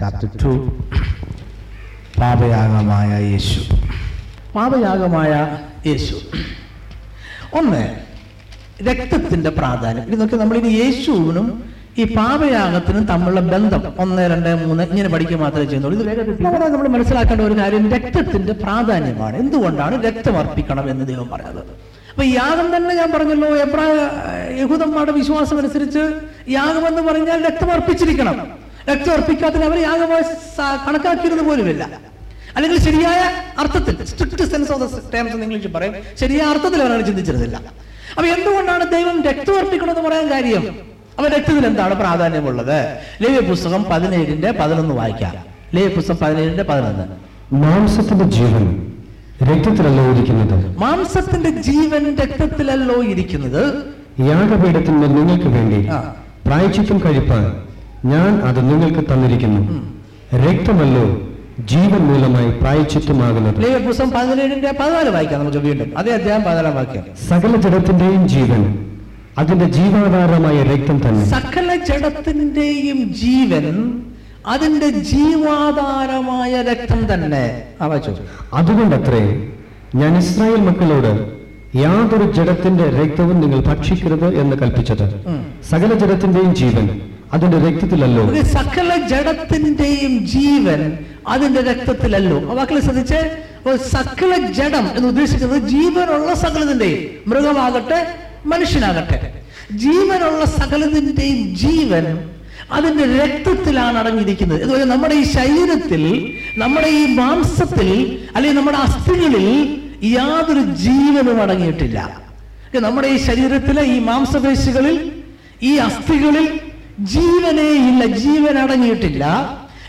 Chapter two പാപയാഗമായ യേശു. പാപയാഗമായ യേശു. ഒന്ന് രക്തത്തിന്റെ പ്രാധാന്യം. ഇത് നോക്കി നമ്മൾ ഇനി യേശുവിനും ഈ പാപയാഗത്തിനും തമ്മിലുള്ള ബന്ധം ഒന്ന് രണ്ട് മൂന്ന് ഇങ്ങനെ പഠിക്കുക മാത്രമേ ചെയ്യുന്നുള്ളൂ. ഇത് അവിടെ നമ്മൾ മനസ്സിലാക്കേണ്ട ഒരു കാര്യം. രക്തത്തിന്റെ പ്രാധാന്യമാണ്. എന്തുകൊണ്ടാണ് രക്തം അർപ്പിക്കണം എന്ന് ദൈവം പറയുന്നത് അപ്പൊ യാഗം തന്നെ ഞാൻ പറഞ്ഞല്ലോ എബ്രാ യഹൂദന്മാരുടെ വിശ്വാസം അനുസരിച്ച് യാഗം എന്ന് പറഞ്ഞാൽ രക്തം അർപ്പിച്ചിരിക്കണം. രക്തം അർപ്പിക്കാത്തതിന് അവർ യാഗമായി കണക്കാക്കിയിരുന്നു കണക്കാക്കിയിരുന്നത് പോലുമില്ല. അല്ലെങ്കിൽ ശരിയായ അർത്ഥത്തിൽ strict sense of the terms എന്ന് ഇംഗ്ലീഷിൽ പറയും. ശരിയായ അർത്ഥത്തിൽ അവരാണ് ചിന്തിച്ചിരുന്നില്ല. അപ്പൊ എന്തുകൊണ്ടാണ് ദൈവം രക്തം അർപ്പിക്കണം എന്ന് പറയാൻ കാര്യം? അവ രക്തത്തിൽ എന്താണ് പ്രാധാന്യമുള്ളത്? ലേവ്യ പുസ്തകം പതിനേഴിന്റെ പതിനൊന്ന് വായിക്കാം. ലേവ്യ പുസ്തകം പതിനേഴിന്റെ പതിനൊന്ന്. മാംസത്തിന്റെ ജീവൻ രക്തത്തിലല്ലോ ഇരിക്കുന്നത്? മാംസത്തിന്റെ ജീവൻ രക്തത്തിലല്ലോ ഇരിക്കുന്നത്? യാഗപീഠത്തിന്മേൽ നിങ്ങൾക്ക് വേണ്ടി. പ്രായച്ചിത്തം കഴിപ്പാൻ ഞാൻ അത് നിങ്ങൾക്ക് തന്നിരിക്കുന്നു. രക്തമല്ലോ ജീവൻ മൂലമായി പ്രായച്ചിത്തമാകുന്നത്. പുസ്തകം പതിനേഴിന്റെ പതിനാല് വായിക്കാം നമുക്ക് വീണ്ടും. അതേ അദ്ദേഹം പതിനാലാം വാക്യം. സകല ജഡത്തിന്റെയും ജീവൻ അതിന്റെ ജീവാധാരമായ രക്തം തന്നെ. സകല ജഡത്തിന്റെയും ജീവൻ അതിന്റെ ജീവാധാരമായ രക്തം തന്നെ. അതുകൊണ്ടത്രേ ഞാൻ ഇസ്രായേൽ മക്കളോട് യാതൊരു ജഡത്തിന്റെ രക്തവും നിങ്ങൾ ഭക്ഷിക്കരുത് എന്ന് കൽപ്പിച്ചത്. സകല ജഡത്തിന്റെയും ജീവൻ അതിന്റെ രക്തത്തിലല്ലോ. സകല ജഡത്തിന്റെയും ജീവൻ അതിന്റെ രക്തത്തിലല്ലോ. ആ വാക്കിൽ ശ്രദ്ധിച്ച് സകല ജഡം എന്ന് ഉദ്ദേശിക്കുന്നത് ജീവനുള്ള സകലതിന്റെയും മൃഗമാകട്ടെ മനുഷ്യനാകട്ടെ. ജീവനുള്ള സകലതിന്റെയും ജീവൻ അതിന്റെ രക്തത്തിലാണ് അടങ്ങിയിരിക്കുന്നത്. അതുപോലെ നമ്മുടെ ഈ ശരീരത്തിൽ നമ്മുടെ ഈ മാംസത്തിൽ അല്ലെങ്കിൽ നമ്മുടെ അസ്ഥികളിൽ യാതൊരു ജീവനും അടങ്ങിയിട്ടില്ല. നമ്മുടെ ഈ ശരീരത്തിലെ ഈ മാംസപേശികളിൽ ഈ അസ്ഥികളിൽ ജീവനേ ഇല്ല ജീവൻ അടങ്ങിയിട്ടില്ല.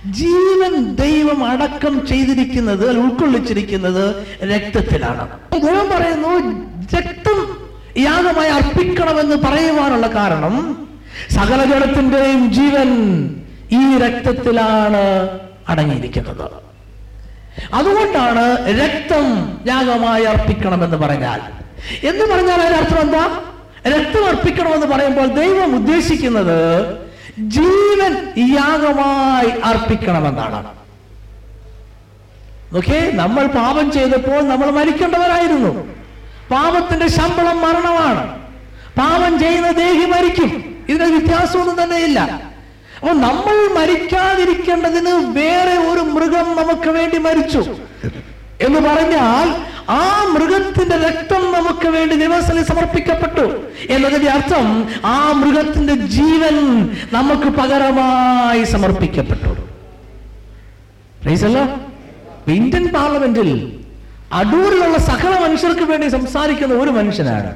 ജീവൻ ദൈവം അടക്കം ചെയ്തിരിക്കുന്നത് ഉൾക്കൊള്ളിച്ചിരിക്കുന്നത് രക്തത്തിലാണ്. ദൈവം പറയുന്നു രക്തം യാഗമായി അർപ്പിക്കണമെന്ന് പറയുവാനുള്ള കാരണം സകല ജലത്തിന്റെയും ജീവൻ ഈ രക്തത്തിലാണ് അടങ്ങിയിരിക്കുന്നത്. അതുകൊണ്ടാണ് രക്തം യാഗമായി അർപ്പിക്കണമെന്ന് പറഞ്ഞാൽ. എന്ന് പറഞ്ഞാൽ അതിന്റെ അർത്ഥം എന്താ? രക്തം അർപ്പിക്കണമെന്ന് പറയുമ്പോൾ ദൈവം ഉദ്ദേശിക്കുന്നത് ജീവൻ യാഗമായി അർപ്പിക്കണമെന്നാണ്. ഓക്കെ? നമ്മൾ പാപം ചെയ്തപ്പോൾ നമ്മൾ മരിക്കേണ്ടവരായിരുന്നു. പാപത്തിന്റെ ശമ്പളം മരണമാണ്. പാപം ചെയ്യുന്ന ദേഹി മരിക്കും. ഇതിന് വ്യത്യാസമൊന്നും തന്നെ ഇല്ല അപ്പൊ നമ്മൾ മരിക്കാതിരിക്കേണ്ടതിന് വേറെ ഒരു മൃഗം നമുക്ക് വേണ്ടി മരിച്ചു. എന്ന് പറഞ്ഞാൽ ആ മൃഗത്തിന്റെ രക്തം നമുക്ക് വേണ്ടി ദിവസം സമർപ്പിക്കപ്പെട്ടു. എന്നതിന്റെ അർത്ഥം ആ മൃഗത്തിന്റെ ജീവൻ നമുക്ക് പകരമായി സമർപ്പിക്കപ്പെട്ടു. ഇന്ത്യൻ പാർലമെന്റിൽ അടൂരിലുള്ള സകല മനുഷ്യർക്ക് വേണ്ടി സംസാരിക്കുന്ന ഒരു മനുഷ്യനാണ്.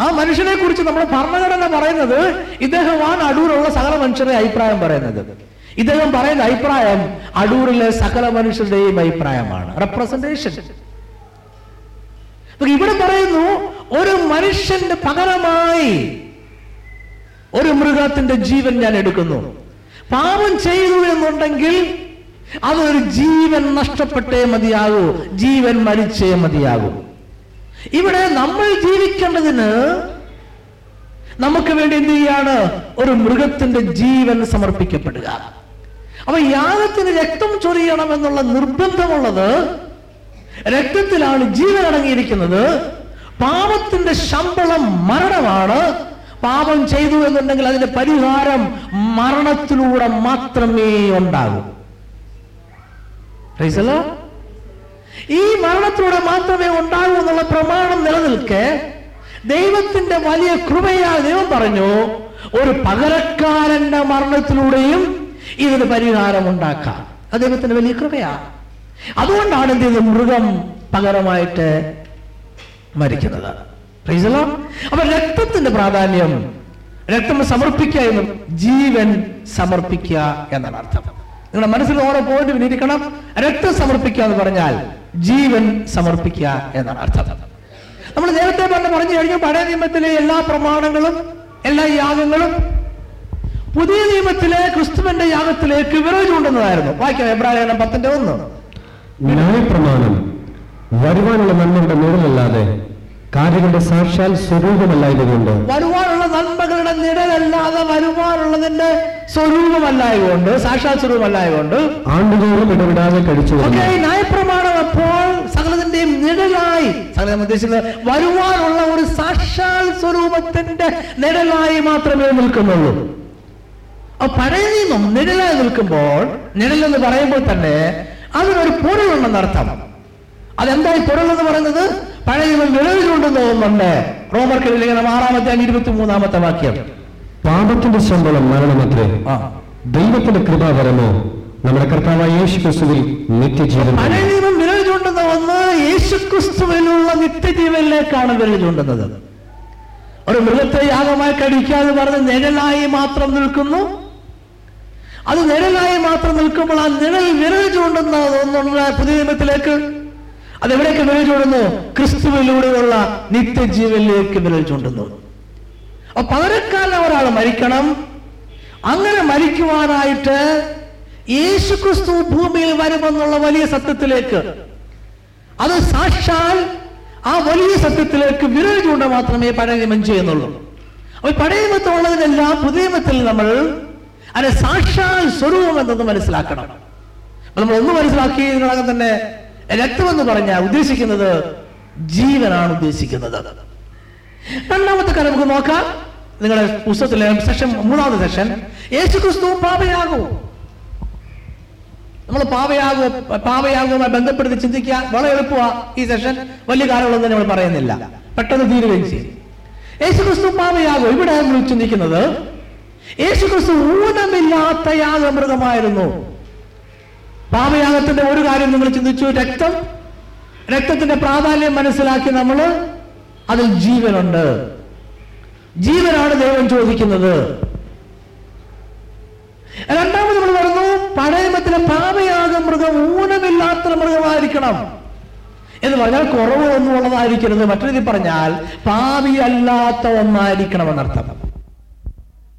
ആ മനുഷ്യനെ കുറിച്ച് നമ്മുടെ ഭരണഘടന പറയുന്നത് ഇദ്ദേഹമാണ് അടൂരുള്ള സകല മനുഷ്യരുടെ അഭിപ്രായം പറയുന്നത്. ഇദ്ദേഹം പറയുന്ന അഭിപ്രായം അടൂരിലെ സകല മനുഷ്യരുടെയും അഭിപ്രായമാണ്. റെപ്രസെന്റേഷൻ ഇവിടെ പറയുന്നു ഒരു മനുഷ്യന്റെ പകരമായി ഒരു മൃഗത്തിന്റെ ജീവൻ ഞാൻ എടുക്കുന്നു. പാപം ചെയ്തു എന്നുണ്ടെങ്കിൽ അതൊരു ജീവൻ നഷ്ടപ്പെട്ടേ മതിയാകൂ ജീവൻ മരിച്ചേ മതിയാകൂ. ഇവിടെ നമ്മൾ ജീവിക്കേണ്ടതിന് നമുക്ക് വേണ്ടി എന്ത് ചെയ്യാണ്? ഒരു മൃഗത്തിന്റെ ജീവൻ സമർപ്പിക്കപ്പെടുക. അപ്പൊ യാഗത്തിന് രക്തം ചൊരിയണം എന്നുള്ള നിർബന്ധമുള്ളത് രക്തത്തിലാണ് ജീവൻ അടങ്ങിയിരിക്കുന്നത് പാപത്തിന്റെ ശമ്പളം മരണമാണ്. പാപം ചെയ്തു എന്നുണ്ടെങ്കിൽ അതിന്റെ പരിഹാരം മരണത്തിലൂടെ മാത്രമേ ഉണ്ടാകൂ. ഈ മരണത്തിലൂടെ മാത്രമേ ഉണ്ടാകൂ എന്നുള്ള പ്രമാണം നിലനിൽക്കെ ദൈവത്തിന്റെ വലിയ കൃപയാ ദൈവം പറഞ്ഞു ഒരു പകരക്കാരന്റെ മരണത്തിലൂടെയും ഇതിന് പരിഹാരം ഉണ്ടാക്കാം അദ്ദേഹത്തിന് വലിയ കൃപയാ. അതുകൊണ്ടാണ് എന്ത് ചെയ്തത്? മൃഗം പകരമായിട്ട് മരിക്കുന്നത്. അപ്പൊ രക്തത്തിന്റെ പ്രാധാന്യം രക്തം സമർപ്പിക്കുക എന്നും ജീവൻ സമർപ്പിക്കുക എന്നാണ് അർത്ഥം. നിങ്ങളുടെ മനസ്സിൽ ഓരോ പോയിന്റ് വിനിരിക്കണം രക്തം സമർപ്പിക്കുക എന്ന് പറഞ്ഞാൽ ജീവൻ സമർപ്പിക്കുക എന്നാണ് അർത്ഥം. നമ്മൾ നേരത്തെ പറഞ്ഞു പറഞ്ഞു കഴിഞ്ഞു പഴയ നിയമത്തിലെ എല്ലാ പ്രമാണങ്ങളും എല്ലാ യാഗങ്ങളും പുതിയ നിയമത്തിലെ ക്രിസ്തുവിന്റെ യാഗത്തിലേക്ക് വിറവ് ചൂണ്ടുന്നതായിരുന്നു. വായിക്കാം എബ്രാഹിം പത്തിന്റെ ഒന്ന്. ന്യായപ്രമാണം വരുവാനുള്ള നന്മയുടെ നിഴലല്ലാതെ കാര്യങ്ങളുടെ സാക്ഷാൽ സ്വരൂപമല്ലായതുകൊണ്ട് വരുവാനുള്ള നന്മകളുടെ നിഴലല്ലാതെ വരുവാനുള്ളതിന്റെ സ്വരൂപമല്ലായതുകൊണ്ട് സാക്ഷാൽ സ്വരൂപമല്ലായതുകൊണ്ട് ആണ്ടുതോറും ഇടവിടാതെ കഴിച്ചു ന്യായപ്രമാണം അപ്പോൾ സകലതിന്റെയും നിഴലായി സകലം ഉദ്ദേശിക്കുന്നത് വരുവാനുള്ള ഒരു സാക്ഷാൽ സ്വരൂപത്തിന്റെ നിഴലായി മാത്രമേ നിൽക്കുന്നുള്ളൂ. പഴയ നിയമം നിഴലായി നിൽക്കുമ്പോൾ നിഴൽ എന്ന് പറയുമ്പോൾ തന്നെ അതിനൊരു പൊരുളുണ്ടെന്ന് അർത്ഥം. അതെന്തായി പൊരുൾ എന്ന് പറയുന്നത്? പഴയ നിയമം നിഴലിലുണ്ട് കൊണ്ടെന്ന് തോന്നുന്നുണ്ട് റോമർക്ക് ലേഖനം ആറാമത്തെ ഇരുപത്തി മൂന്നാമത്തെ വാക്യം. പാപത്തിന്റെ ശമ്പളം മരണമത്രേ. ദൈവത്തിന്റെ കൃപാവരമോ നമ്മുടെ കർത്താവായ യേശു ക്രിസ്തുവിൽ നിത്യജീവൻ പഴയ നിയമം വിരൽ ചൂണ്ടുന്ന ഒന്ന് യേശുക്രിസ്തുവിലുള്ള നിത്യജീവനിലേക്കാണ് വിരൽ ചൂണ്ടുന്നത് ഒരു മൃഗത്തെ യാഗമായി കഴിക്കാതെ പറഞ്ഞ് നിഴലായി മാത്രം നിൽക്കുന്നു. അത് നിഴലായി മാത്രം നിൽക്കുമ്പോൾ ആ നിഴൽ വിരൽ ചൂണ്ടുന്ന ഒന്നുള്ള പുതിയ അതെവിടേക്ക് വിരൽ ചൂണ്ടുന്നു? ക്രിസ്തുവിലൂടെയുള്ള നിത്യജീവനിലേക്ക് വിരൽ ചൂണ്ടുന്നു. അപ്പൊ പകരക്കാലം ഒരാൾ മരിക്കണം. അങ്ങനെ മരിക്കുവാനായിട്ട് യേശു ക്രിസ്തു ഭൂമിയിൽ വരുമെന്നുള്ള വലിയ സത്യത്തിലേക്ക്. അത് സാക്ഷാൽ ആ വലിയ സത്യത്തിലേക്ക് വിരൽ ചൂണ്ട മാത്രമേ പഴയ നിയമം ചെയ്യുന്നുള്ളൂ. അപ്പൊ പഴയ നിയമത്തിലുള്ളതിനെല്ലാം പുതിയ നിയമത്തിൽ നമ്മൾ അതിന്റെ സാക്ഷാൽ സ്വരൂപം എന്തെന്ന് മനസ്സിലാക്കണം. അപ്പൊ നമ്മൾ ഒന്ന് മനസ്സിലാക്കിയതിനകം തന്നെ രക്തം എന്ന് പറഞ്ഞാൽ ഉദ്ദേശിക്കുന്നത് ജീവനാണ് ഉദ്ദേശിക്കുന്നത്. രണ്ടാമത്തെ കാര്യം നമുക്ക് നോക്കാം. നിങ്ങളുടെ പുസ്തകത്തിലെ സെഷൻ മൂന്നാമത്തെ സെഷൻ യേശു ക്രിസ്തു പാപയാകും. നമ്മൾ പാവയാകും പാവയാകുമായി ബന്ധപ്പെടുത്തി ചിന്തിക്കാൻ വളരെ എളുപ്പമാണ് ഈ സെഷൻ വലിയ കാര്യങ്ങളൊന്നും നമ്മൾ പറയുന്നില്ല. പെട്ടെന്ന് തീരുകയും ചെയ്യും. യേശു ക്രിസ്തു പാവയാകും ഇവിടെ നമ്മൾ ചിന്തിക്കുന്നത് യേശു ക്രിസ്തു ഊനമില്ലാത്ത യാഗമൃഗമായിരുന്നു പാപയാഗത്തിന്റെ ഒരു കാര്യം നിങ്ങൾ ചിന്തിച്ചു രക്തം രക്തത്തിന്റെ പ്രാധാന്യം മനസ്സിലാക്കി നമ്മൾ അതിൽ ജീവനുണ്ട്. ജീവനാണ് ദൈവം ചോദിക്കുന്നത്. രണ്ടാമത് നമ്മൾ പറഞ്ഞു പഴയമത്തിലെ പാപയാഗ മൃഗം ഊനമില്ലാത്ത മൃഗമായിരിക്കണം. എന്ന് പറഞ്ഞാൽ കുറവ് ഒന്നും ഉള്ളതായിരിക്കരുത് മറ്റൊരു പറഞ്ഞാൽ പാപിയല്ലാത്ത ഒന്നായിരിക്കണം എന്നർത്ഥം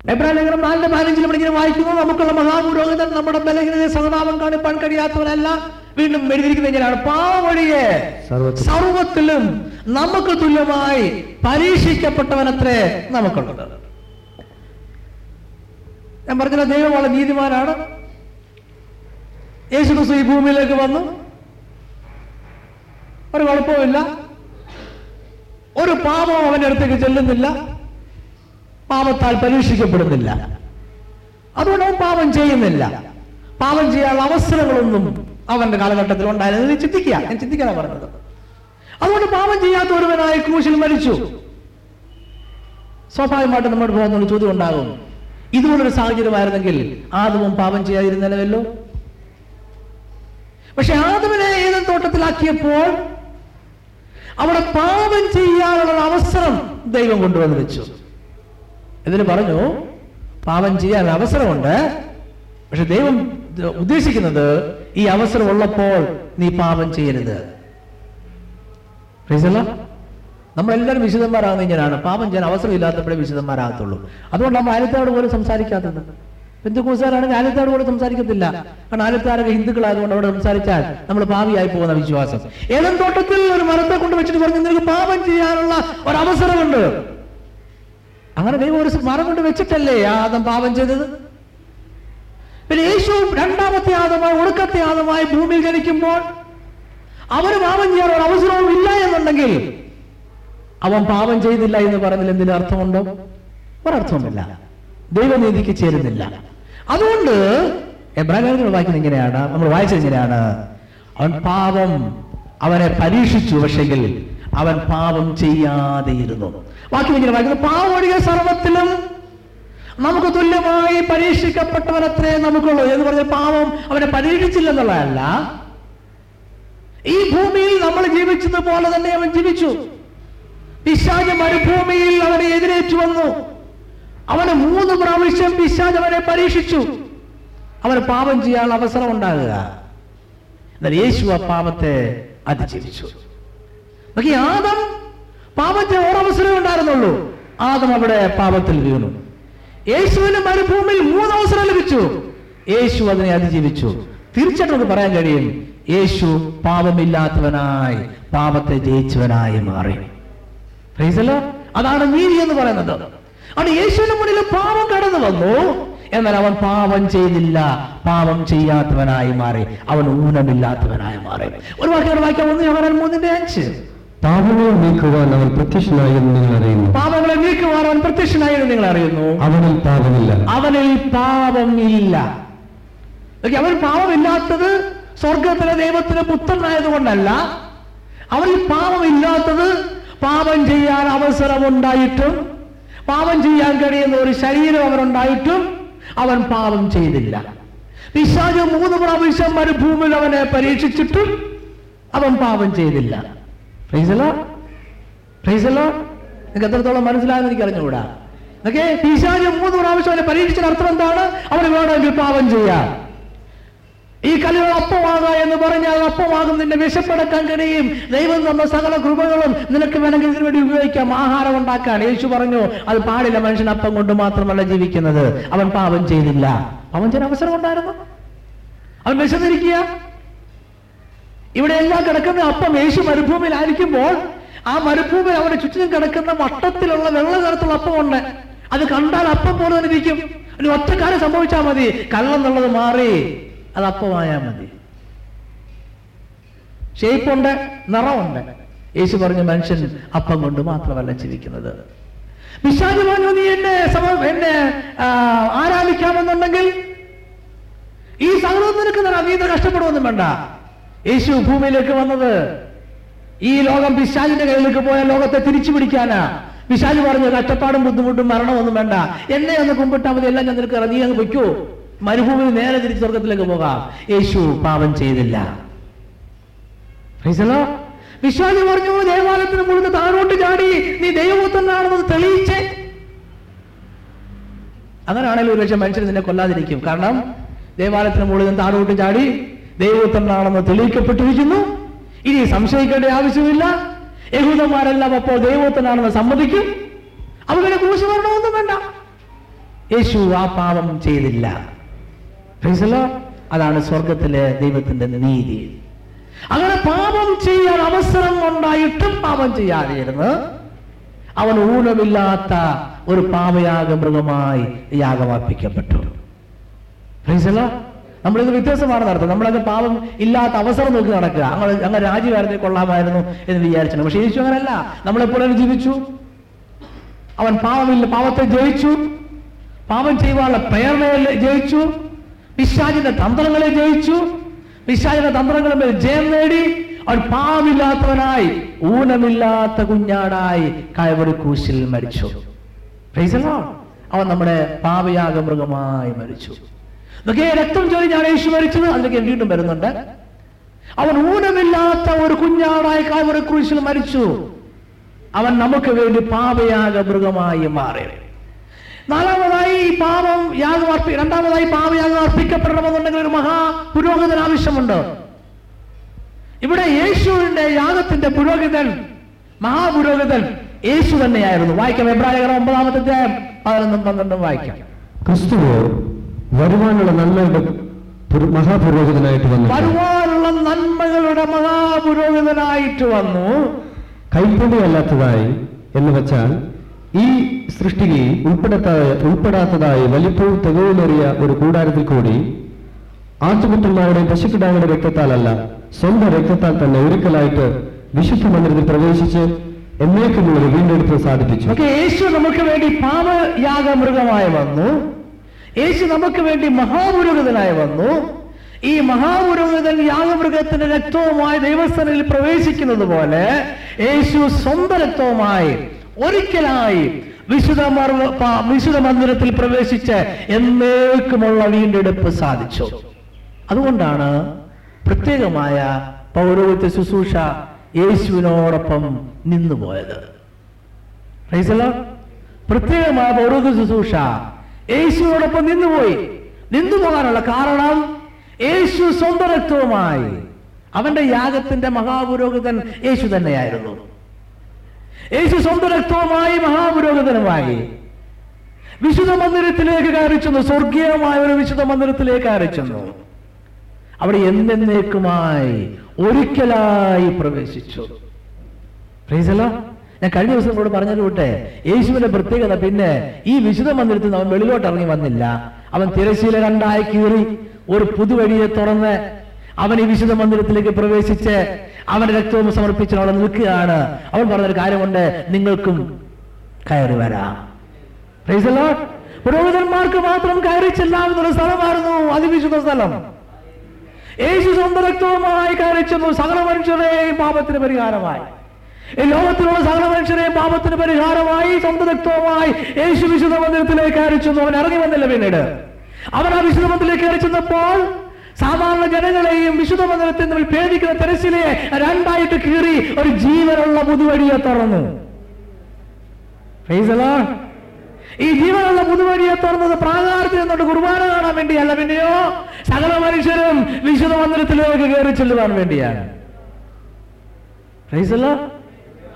എബ്രാഹിം ലേഖനം നാലിന്റെ പതിനഞ്ചിൽ ഇങ്ങനെ വായിക്കുന്നു നമുക്കുള്ള മഹാപുരോഹിതൻ നമ്മുടെ ബലഹീനതയെ സഹതാപം കാണിപ്പാൻ കഴിയാത്തവനല്ല. വീണ്ടും എഴുതിയിരിക്കുന്നത് എങ്ങനെയാണ്. സർവത്തിലും നമുക്ക് തുല്യമായി പരീക്ഷിക്കപ്പെട്ടവനത്രേ നമുക്കുള്ളത്. ഞാൻ പറഞ്ഞില്ല ദൈവം വളരെ നീതിമാനാണ്. യേശു ക്രിസ്തു ഈ ഭൂമിയിലേക്ക് വന്നു. ഒരു കുഴപ്പമില്ല ഒരു പാപവും അവന്റെ അടുത്തേക്ക് ചെല്ലുന്നില്ല. പാപത്താൽ പരീക്ഷിക്കപ്പെടുന്നില്ല. അതുകൊണ്ട് അവൻ പാപം ചെയ്യുന്നില്ല. പാപം ചെയ്യാനുള്ള അവസരങ്ങളൊന്നും അവന്റെ കാലഘട്ടത്തിൽ ഉണ്ടായിരുന്നു നീ ചിന്തിക്കുക. ഞാൻ ചിന്തിക്കാതെ പറഞ്ഞത്. അതുകൊണ്ട് പാപം ചെയ്യാത്ത ഒരുവനായി ക്രൂശിൽ മരിച്ചു. സ്വാഭാവികമായിട്ട് നമ്മുടെ പോകുന്ന ചോദ്യം ഉണ്ടാകും. ഇതുപോലൊരു സാഹചര്യമായിരുന്നെങ്കിൽ ആദവും പാപം ചെയ്യാതിരുന്നല്ലോ പക്ഷെ ആദവിനെ ഏതൻ തോട്ടത്തിലാക്കിയപ്പോൾ അവിടെ പാപം ചെയ്യാനുള്ള അവസരം ദൈവം കൊണ്ടുവന്ന് വെച്ചു. ഇതിന് പറഞ്ഞു പാപം ചെയ്യാൻ അവസരമുണ്ട്. പക്ഷെ ദൈവം ഉദ്ദേശിക്കുന്നത് ഈ അവസരം ഉള്ളപ്പോൾ നീ പാപം ചെയ്യരുത്. നമ്മളെല്ലാവരും വിശുദ്ധന്മാരാകുന്ന ഇങ്ങനെയാണ്. പാപം ചെയ്യാൻ അവസരം ഇല്ലാത്തപ്പോഴേ വിശുദ്ധന്മാരാകത്തുള്ളൂ. അതുകൊണ്ട് നമ്മൾ ആലത്തോട് പോലും സംസാരിക്കാത്തത്. ബന്ധുക്കൂസാരാണെങ്കിൽ ആലത്താട് പോലും സംസാരിക്കത്തില്ല. കാരണം ആലത്താരൊക്കെ ഹിന്ദുക്കളായതുകൊണ്ട് അവിടെ സംസാരിച്ചാൽ നമ്മൾ പാവിയായി പോകുന്ന വിശ്വാസം. ഏതെങ്കിലും തോട്ടത്തിൽ ഒരു മരത്തെ കൊണ്ട് വെച്ചിട്ട് പറഞ്ഞു നിനക്ക് പാപം ചെയ്യാനുള്ള ഒരു അവസരമുണ്ട്. അങ്ങനെ ദൈവം ഒരു മരം കൊണ്ട് വെച്ചിട്ടല്ലേ ആദം പാപം ചെയ്തത്? പിന്നെ യേശു രണ്ടാമത്തെ ആദമായി ഒടുക്കത്തെ ആദമായി ഭൂമിയിൽ ജനിക്കുമ്പോൾ അവന് പാപം ചെയ്യാൻ ഒരു അവസരവും ഇല്ല എന്നുണ്ടെങ്കിൽ അവൻ പാപം ചെയ്തില്ല എന്ന് പറഞ്ഞതിൽ എന്തെങ്കിലും അർത്ഥമുണ്ടോ? ഒരർത്ഥവുമില്ല. ദൈവനീതിക്ക് ചേരുന്നില്ല. അതുകൊണ്ട് എബ്രാഹിം വായിക്കുന്നത് ഇങ്ങനെയാണ്. നമ്മൾ വായിച്ചത് ഇങ്ങനെയാണ്. അവൻ പാപം അവനെ പരീക്ഷിച്ചു പക്ഷെങ്കിൽ അവൻ പാപം ചെയ്യാതെയിരുന്നു വാക്യം ഇങ്ങനെ വായിക്കുന്നു. പാപം സർവത്തിലും നമുക്ക് തുല്യമായി പരീക്ഷിക്കപ്പെട്ടവനത്രേ നമുക്കുള്ളൂ. എന്ന് പറഞ്ഞ പാവം അവനെ പരീക്ഷിച്ചില്ലെന്നുള്ളതല്ല. ഈ ഭൂമിയിൽ നമ്മൾ ജീവിച്ചത് പോലെ തന്നെ അവൻ ജീവിച്ചു. പിശാജ് മരുഭൂമിയിൽ അവനെ എതിരേറ്റു വന്നു. അവന് മൂന്ന് പ്രാവശ്യം പിശാജ് അവനെ പരീക്ഷിച്ചു. അവന് പാപം ചെയ്യാനുള്ള അവസരം ഉണ്ടാകുക. എന്നാൽ യേശു ആ പാപത്തെ അതിജീവിച്ചു. ആദം പാപത്തെ ഒരവസരമേ ഉണ്ടായിരുന്നുള്ളൂ. ആദം അവിടെ പാപത്തിൽ വീണു. യേശുവിന് മരുഭൂമിയിൽ മൂന്ന് അവസരം ലഭിച്ചു. യേശു അതിനെ അതിജീവിച്ചു. തീർച്ചയായിട്ടും പറയാൻ കഴിയും യേശു പാപമില്ലാത്തവനായി പാപത്തെ ജയിച്ചവനായി മാറി. അതാണ് നീതി എന്ന് പറയുന്നത്. ആണ് യേശുവിന് മുന്നിൽ പാപം കടന്നു വന്നു. എന്നാൽ അവൻ പാപം ചെയ്തില്ല. പാപം ചെയ്യാത്തവനായി മാറി. അവൻ ഊനമില്ലാത്തവനായി മാറി. ഒരു വാക്യം വായിക്കാം. ഒന്ന് മൂന്നിന്റെ അഞ്ച്. പാപങ്ങൾ നീക്കുവാൻ അവൻ പ്രത്യക്ഷനായെന്ന് നിങ്ങൾ അറിയുന്നു. പാപങ്ങളെ നീക്കുവാൻ അവൻ പ്രത്യക്ഷനായെന്ന് നിങ്ങൾ അറിയുന്നു. അവനിൽ പാപമില്ല. അവനിൽ പാപമില്ല. അവൻ പാപമില്ലാത്തത് സ്വർഗത്തിലെ ദൈവത്തിന് പുത്രനായതുകൊണ്ടല്ല. അവനിൽ പാപമില്ലാത്തത് പാപം ചെയ്യാൻ അവസരമുണ്ടായിട്ടും പാപം ചെയ്യാൻ കഴിയുന്ന ഒരു ശരീരം അവനുണ്ടായിട്ടും അവൻ പാപം ചെയ്തില്ല. പിശാച് മൂന്ന് പ്രാവശ്യം മരുഭൂമിയിൽ അവനെ പരീക്ഷിച്ചിട്ടും അവൻ പാപം ചെയ്തില്ല. നിങ്ങൾക്ക് എത്രത്തോളം മനസ്സിലായെന്ന് എനിക്ക് അറിഞ്ഞുകൂടാ? ഓക്കെ പിശാജ് മൂന്ന് പ്രാവശ്യം അവനെ പരീക്ഷിച്ച അർത്ഥം എന്താണ്? അവന് വേണം പാപം ചെയ്യാം. ഈ കല്ലുകൾ അപ്പമാകുക എന്ന് പറഞ്ഞാൽ അപ്പമാകും നിന്നെ വിശപ്പടക്കാൻ കഴിയും. ദൈവം തന്ന സകല കൃപകളും നിനക്ക് വേണമെങ്കിൽ ഇതിനു വേണ്ടി ഉപയോഗിക്കാം. ആഹാരം ഉണ്ടാക്കാൻ. യേശു പറഞ്ഞു അത് പാടില്ല മനുഷ്യൻ അപ്പം കൊണ്ട് മാത്രമല്ല ജീവിക്കുന്നത്. അവൻ പാപം ചെയ്തില്ല. പാപം ചെയ്യാൻ അവസരം ഉണ്ടായിരുന്നു? അവൻ വിശന്നിരിക്കുക ഇവിടെ എല്ലാം കിടക്കുന്ന അപ്പം യേശു മരുഭൂമിയിലായിരിക്കുമ്പോൾ ആ മരുഭൂമിയിൽ അവിടെ ചുറ്റിനും കിടക്കുന്ന വട്ടത്തിലുള്ള വെള്ള നിറത്തുള്ള അപ്പമുണ്ട് അത് കണ്ടാൽ അപ്പം പോലെ തന്നെ ഇരിക്കും. ഇനി ഒറ്റക്കാലം സംഭവിച്ചാൽ മതി. കള്ളെന്നുള്ളത് മാറി അത് അപ്പമായാൽ മതി. ഷേപ്പുണ്ട് നിറമുണ്ട്. യേശു പറഞ്ഞു മനുഷ്യൻ അപ്പം കൊണ്ട് മാത്രമല്ല ജീവിക്കുന്നത്. വിശാൽ പറഞ്ഞു നീ എന്നെ സമ എന്നെ ആരാധിക്കാമെന്നുണ്ടെങ്കിൽ ഈ സൗഹൃദം നിനക്ക് നീ ഇത് കഷ്ടപ്പെടുവൊന്നും വേണ്ട. യേശു ഭൂമിയിലേക്ക് വന്നത്. ഈ ലോകം പിശാചിന്റെ കയ്യിലേക്ക് പോയ ലോകത്തെ തിരിച്ചു പിടിക്കാനാ. വിശാൽ പറഞ്ഞു കഷ്ടപ്പാടും ബുദ്ധിമുട്ടും മരണമൊന്നും വേണ്ട. എന്നെ ഒന്ന് കുമ്പിട്ടാൽ മതി എല്ലാം ഞാൻ നിനക്ക് ഇറങ്ങി അങ്ങ് വയ്ക്കൂ മരുഭൂമിയിൽ നേരെ തിരിച്ച് സ്വർഗത്തിലേക്ക് പോകാം. യേശു പാപം ചെയ്തില്ല. വിശ്വാസി പറഞ്ഞു ദേവാലയത്തിന് മുഴുവൻ താഴോട്ട് ചാടി നീ ദൈവപുത്രനാണെന്ന് തെളിയിച്ചേ. അങ്ങനെയാണെങ്കിൽ ഒരു ലക്ഷം മനുഷ്യർ നിന്നെ കൊല്ലാതിരിക്കും. കാരണം ദേവാലയത്തിന് മുഴുവൻ താഴോട്ട് ചാടി ദൈവപുത്രനാണെന്ന് തെളിയിക്കപ്പെട്ടിരിക്കുന്നു. ഇനി സംശയിക്കേണ്ട ആവശ്യമില്ല. യഹൂദന്മാരെല്ലാം അപ്പോൾ ദൈവത്തനാണെന്ന് സമ്മതിക്കും. അവരുടെ ക്രൂശ് മരണമൊന്നും വേണ്ട. യേശു ആ പാപം ചെയ്തില്ല. അതാണ് സ്വർഗത്തിലെ ദൈവത്തിന്റെ നീതി. അങ്ങനെ പാപം ചെയ്യാൻ അവസരം ഉണ്ടായിട്ടും പാപം ചെയ്യാതിരുന്ന് അവൻ ഊനമില്ലാത്ത ഒരു പാപയാഗ മൃഗമായി യാഗമർപ്പിക്കപ്പെട്ടു. നമ്മളിത് വ്യത്യാസമാണ് നടത്തുന്നത്. നമ്മളൊക്കെ പാപം ഇല്ലാത്ത അവസരം നോക്കി നടക്കുക. അങ്ങനെ അങ്ങനെ രാജ്യമായിരുന്നേ കൊള്ളാമായിരുന്നു എന്ന് വിചാരിച്ചു പക്ഷെ യേശു അങ്ങനല്ല. നമ്മളെപ്പോഴും ജീവിച്ചു. അവൻ പാപമില്ല പാപത്തെ ജയിച്ചു. പാപം ചെയ്യുവാനുള്ള പ്രേരണയെ ജയിച്ചു. പിശാചിന്റെ തന്ത്രങ്ങളെ ജയിച്ചു. പിശാചിന്റെ തന്ത്രങ്ങളെ ജയം നേടി. അവൻ പാവമില്ലാത്തവനായി ഊനമില്ലാത്ത കുഞ്ഞാടായി കയവറി കൂശിൽ മരിച്ചു. അവൻ നമ്മുടെ പാവയാഗ മൃഗമായി മരിച്ചു. ഇതൊക്കെ രക്തം ചൊരിഞ്ഞാണ് യേശു മരിച്ചത്. അതിലേക്ക് വീണ്ടും വരുന്നുണ്ട്. അവൻ ഊനമില്ലാത്ത ഒരു കുഞ്ഞാടായി കാവറി ക്രൂശിൽ മരിച്ചു. അവൻ നമുക്ക് വേണ്ടി പാപയാഗ മൃഗമായി മാറി. നാലാമതായി ഈ പാപം യാഗം അർപ്പി രണ്ടാമതായി പാപയാഗം അർപ്പിക്കപ്പെടണമെന്നുണ്ടെങ്കിൽ ഒരു മഹാ പുരോഹിതൻ ആവശ്യമുണ്ട്. ഇവിടെ യേശുവിന്റെ യാഗത്തിന്റെ പുരോഹിതൻ മഹാപുരോഹിതൻ യേശു തന്നെയായിരുന്നു. വായിക്കാം എബ്രാഹിം ഒമ്പതാമത്തെ അധ്യായം പതിനൊന്നും പന്ത്രണ്ടും വായിക്കാം. ക്രിസ്തുവോ വരുവാനുള്ള നന്മയുടെ പുര- മഹാപുരോഹിതനായിട്ട് വന്നു. വരുവാനുള്ള നന്മകളുടെ മഹാപുരോഹിതനായിട്ട് വന്നു. കൈപ്പൊടിയല്ലാത്തതായി എന്ന് വെച്ചാൽ ഈ സൃഷ്ടിയിൽ ഉൾപ്പെടാത്ത ഉൾപ്പെടാത്തതായി വലിപ്പവും തികവുമേറിയ ഒരു കൂടാരത്തിൽ കൂടി ആട്ടുകുട്ടന്മാരുടെ പശുക്കിടാങ്ങളുടെ രക്തത്താലല്ല സ്വന്തം രക്തത്താൽ തന്നെ ഒരിക്കലായിട്ട് വിശുദ്ധ മന്ദിരത്തിൽ പ്രവേശിച്ച് എന്നേക്കുമുള്ള വീണ്ടെടുപ്പ് സാധിപ്പിച്ചു. യേശു നമുക്ക് വേണ്ടി പാപയാഗ മൃഗമായി വന്നു. യേശു നമുക്ക് വേണ്ടി മഹാപുരോഹിതനായി വന്നു. ഈ മഹാപുരോഹിതൻ യാഗമൃഗത്തിന്റെ രക്തവുമായി ദൈവസ്ഥനിൽ പ്രവേശിക്കുന്നത് പോലെ യേശു സ്വന്തം രക്തവുമായി ഒരിക്കലായി വിശുദ്ധ വിശുദ്ധ മന്ദിരത്തിൽ പ്രവേശിച്ച് എന്നേക്കുമുള്ള വീണ്ടെടുപ്പ് സാധിച്ചു. അതുകൊണ്ടാണ് പ്രത്യേകമായ പൗരോഹിത്യ ശുശ്രൂഷ യേശുവിനോടൊപ്പം നിന്നുപോയത്. പ്രത്യേകമായ പൗരോഹിത്യ ശുശ്രൂഷ യേശുവോടൊപ്പം നിന്നുപോയി. നിന്നു പോകാനുള്ള കാരണം യേശു സ്വന്തം രക്തവുമായി അവന്റെ യാഗത്തിന്റെ മഹാപുരോഹിതൻ യേശു തന്നെയായിരുന്നു. യേശു സ്വന്തം രക്തവുമായി മഹാപുരോഹിതനുമായി. വിശുദ്ധ മന്ദിരത്തിലേക്ക് കയറിച്ചെന്നു സ്വർഗീയമായ ഒരു വിശുദ്ധ മന്ദിരത്തിലേക്ക് കയറിച്ചെന്നു അവിടെ എന്നേക്കുമായി ഒരിക്കലായി പ്രവേശിച്ചു. പ്രീസലോ. ഞാൻ കഴിഞ്ഞ ദിവസം കൂടെ പറഞ്ഞത് കൂട്ടെ യേശുവിന്റെ പ്രത്യേകത പിന്നെ ഈ വിശുദ്ധ മന്ദിരത്തിൽ അവൻ വെളിയിലോട്ട് ഇറങ്ങി വന്നില്ല. അവൻ തിരശ്ശീല രണ്ടായി കീറി ഒരു പുതുവഴിയെ തുറന്ന് അവൻ ഈ വിശുദ്ധ മന്ദിരത്തിലേക്ക് പ്രവേശിച്ച് അവന്റെ രക്തവും സമർപ്പിച്ച് അവിടെ നിൽക്കുകയാണ്. അവൻ പറഞ്ഞൊരു കാര്യമുണ്ട് നിങ്ങൾക്കും കയറി വരാം. പുരോഹിതന്മാർക്ക് മാത്രം കയറി ചെല്ലാവുന്ന ഒരു സ്ഥലമായിരുന്നു അതിവിശുദ്ധ സ്ഥലം. യേശു സ്വന്തം രക്തവുമായി കയറി ചെന്നു സകല മനുഷ്യരെയും പാപത്തിന് പരിഹാരമായി. ലോകത്തിലുള്ള സകല മനുഷ്യരെയും പാപത്തിന് പരിഹാരമായി സ്വന്തം രക്തവുമായി യേശു വിശുദ്ധ മന്ദിരത്തിലേക്ക് കയറി അവൻ ഇറങ്ങി വന്നില്ല പിന്നീട്. അവൻ ആ വിശുദ്ധ മന്ദിരത്തിലേക്ക് കയറി സാധാരണ ജനങ്ങളെയും വിശുദ്ധ മന്ദിരത്തിൽ തമ്മിൽ ഭേദിക്കുന്ന തെരച്ചിലെ രണ്ടായിട്ട് കീറി ഒരു ജീവനുള്ള പുതുവഴിയെ തുറന്നു. ഈ ജീവനുള്ള പുതുവഴിയെ തുറന്നത് പ്രാകാരത്തിൽ നിന്നുകൊണ്ട് കുർബാന കാണാൻ വേണ്ടിയല്ല പിന്നെയോ? സകല മനുഷ്യരും വിശുദ്ധ മന്ദിരത്തിലേക്ക് കയറി ചെല്ലുവാൻ വേണ്ടിയാണ്.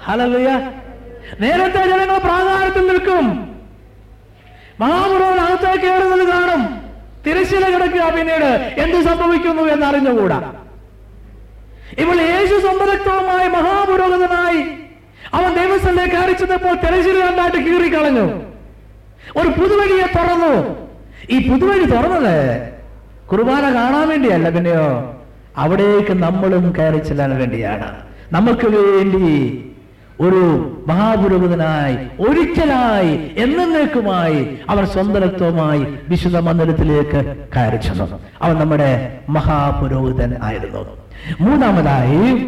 Lord. നേരത്തെ ജനങ്ങൾ പ്രാകാരത്തിൽ നിൽക്കും. മഹാമുറവൻ അകത്തേക്ക് കയറുന്നത് കാണും. തിരശ്ശീല കിടക്കുക പിന്നീട് എന്ത് സംഭവിക്കുന്നു എന്ന് അറിഞ്ഞുകൂടാ ഇപ്പോൾ യേശു സമ്പരക്തവുമായി മഹാപുരോഹിതനായി അവൻ ദേവസ്വത്തെ കയറി ചെന്നപ്പോൾ തിരശ്ശീല രണ്ടായിട്ട് കീറിക്കളഞ്ഞു. ഒരു പുതുവഴിയെ തുറന്നു. ഈ പുതുവഴി തുറന്നത് കുർബാന കാണാൻ വേണ്ടിയല്ല പിന്നെയോ? അവിടേക്ക് നമ്മളും കയറി ചെല്ലാൻ വേണ്ടിയാണ്. നമുക്ക് വേണ്ടി ഒരു മഹാപുരോഹിതനായി ഒരിക്കലായി എന്നേക്കുമായി അവർ സ്വന്തത്വമായി വിശുദ്ധ മന്ദിരത്തിലേക്ക് കയറി ചെന്നു. അവൻ നമ്മുടെ മഹാപുരോഹിതൻ ആയിരുന്നു. മൂന്നാമതായി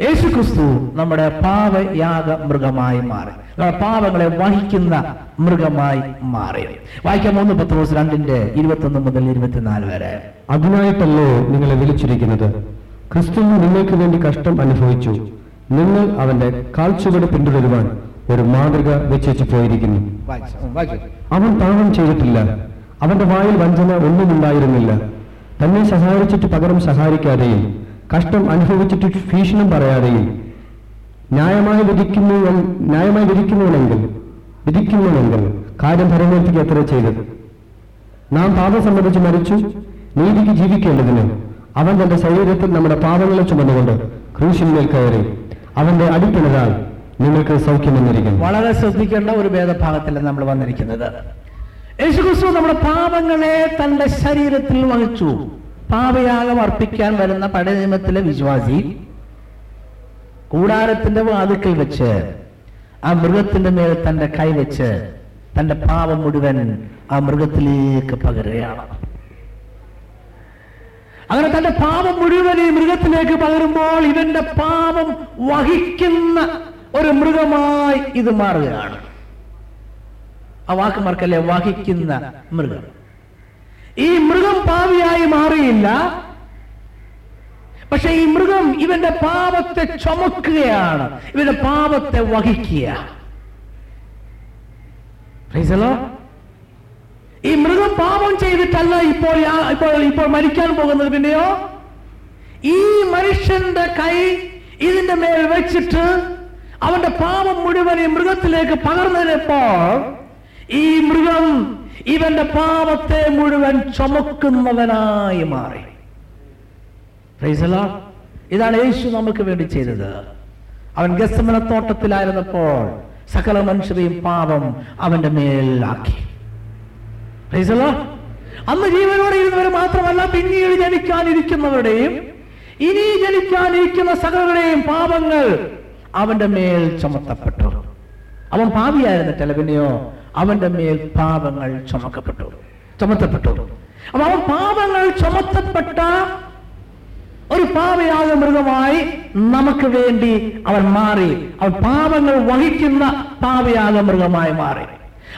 യേശു ക്രിസ്തു നമ്മുടെ പാവയാഗ മൃഗമായി മാറി. നമ്മുടെ പാവങ്ങളെ വഹിക്കുന്ന മൃഗമായി മാറി. വായിക്കാം മൂന്ന് പത്ത് ദിവസം രണ്ടിന്റെ ഇരുപത്തൊന്ന് മുതൽ ഇരുപത്തിനാല് വരെ. അതിനായിട്ടല്ലേ നിങ്ങളെ വിളിച്ചിരിക്കുന്നത്? ക്രിസ്തു നിങ്ങൾക്ക് വേണ്ടി കഷ്ടം അനുഭവിച്ചു. നിങ്ങൾ അവന്റെ കാൽച്ചുവട് പിന്തുടരുവാൻ ഒരു മാതൃക വെച്ചു പോയിരിക്കുന്നു അവൻ പാപം ചെയ്തിട്ടില്ല. അവന്റെ വായിൽ വഞ്ചന ഒന്നുമുണ്ടായിരുന്നില്ല. തന്നെ സഹായിച്ചിട്ട് പകരം സഹായിക്കാതെയും കഷ്ടം അനുഭവിച്ചിട്ട് ഭീഷണം പറയാതെയും ന്യായമായി വിധിക്കുന്നു ന്യായമായി വിധിക്കുന്നുവെങ്കിൽ വിധിക്കുന്നുവെങ്കിൽ കാര്യം പരമേൽപ്പിക്കുക എത്ര ചെയ്തത്? നാം പാപം സംബന്ധിച്ച് മരിച്ചു നീതിക്ക് ജീവിക്കേണ്ടതിന് അവൻ തന്റെ ശരീരത്തിൽ നമ്മുടെ പാപങ്ങളെ ചുമന്നുകൊണ്ട് ക്രൂശിന്മേൽ കയറി. അവന്റെ അടിപ്പിണരാൽ നിങ്ങൾക്ക് സൗഖ്യം വന്നിരിക്കുന്നു. വളരെ ശ്രദ്ധിക്കേണ്ട ഒരു ഭേദഭാഗത്തിലാണ് നമ്മൾ വന്നിരിക്കുന്നത്. യേശുക്രിസ്തു നമ്മുടെ പാപങ്ങളെ തന്റെ ശരീരത്തിൽ വഹിച്ചു. പാപയാഗം അർപ്പിക്കാൻ വരുന്ന പഴയ നിയമത്തിലെ വിശ്വാസി കൂടാരത്തിന്റെ വാതുക്കൽ വെച്ച് ആ മൃഗത്തിന്റെ മേൽ തന്റെ കൈ വെച്ച് തന്റെ പാപം മുഴുവൻ ആ മൃഗത്തിലേക്ക് പകരുകയാണ്. അങ്ങനെ തന്റെ പാപം മുഴുവൻ ഈ മൃഗത്തിലേക്ക് പകരുമ്പോൾ ഇവന്റെ പാപം വഹിക്കുന്ന ഒരു മൃഗമായി ഇത് മാറുകയാണ്. ആ വാക്ക് മാർക്കല്ലേ? വഹിക്കുന്ന മൃഗം. ഈ മൃഗം പാവിയായി മാറിയില്ല. പക്ഷെ ഈ മൃഗം ഇവന്റെ പാപത്തെ ചുമക്കുകയാണ്. ഇവന്റെ പാപത്തെ വഹിക്കുക. ഈ മൃഗം പാപം ചെയ്തിട്ടല്ല ഇപ്പോൾ ഇപ്പോൾ ഇപ്പോൾ മരിക്കാൻ പോകുന്നത് പിന്നെയോ ഈ മനുഷ്യന്റെ കൈ ഇതിന്റെ മേൽ വെച്ചിട്ട് അവന്റെ പാപം മുഴുവൻ ഈ മൃഗത്തിലേക്ക് പകർന്നതിനപ്പോൾ ഈ മൃഗം ഇവന്റെ പാപത്തെ മുഴുവൻ ചുമക്കുന്നവനായി മാറി. ഇതാണ് യേശു നമുക്ക് വേണ്ടി ചെയ്തത് അവൻ ഗസമന തോട്ടത്തിലായിരുന്നപ്പോൾ സകല മനുഷ്യരെയും പാപം അവന്റെ മേലാക്കി. അന്ന് ജീവനോടെ ഇരുന്നവർ മാത്രമല്ല പിന്നീട് ജനിക്കാനിരിക്കുന്നവരുടെയും ഇനി ജനിക്കാനിരിക്കുന്ന സകലരുടെയും പാപങ്ങൾ അവന്റെ മേൽ ചുമത്തപ്പെട്ടു. അവൻ പാപിയായിരുന്നിട്ടല്ല പിന്നെയോ അവന്റെ മേൽ പാപങ്ങൾ ചുമക്കപ്പെട്ടു. ചുമത്തപ്പെട്ടു. അപ്പൊ അവൻ പാപങ്ങൾ ചുമത്തപ്പെട്ട ഒരു പാപയാക മൃഗമായി നമുക്ക് വേണ്ടി അവൻ മാറി. അവൻ പാപങ്ങൾ വഹിക്കുന്ന പാപയാക മൃഗമായി മാറി.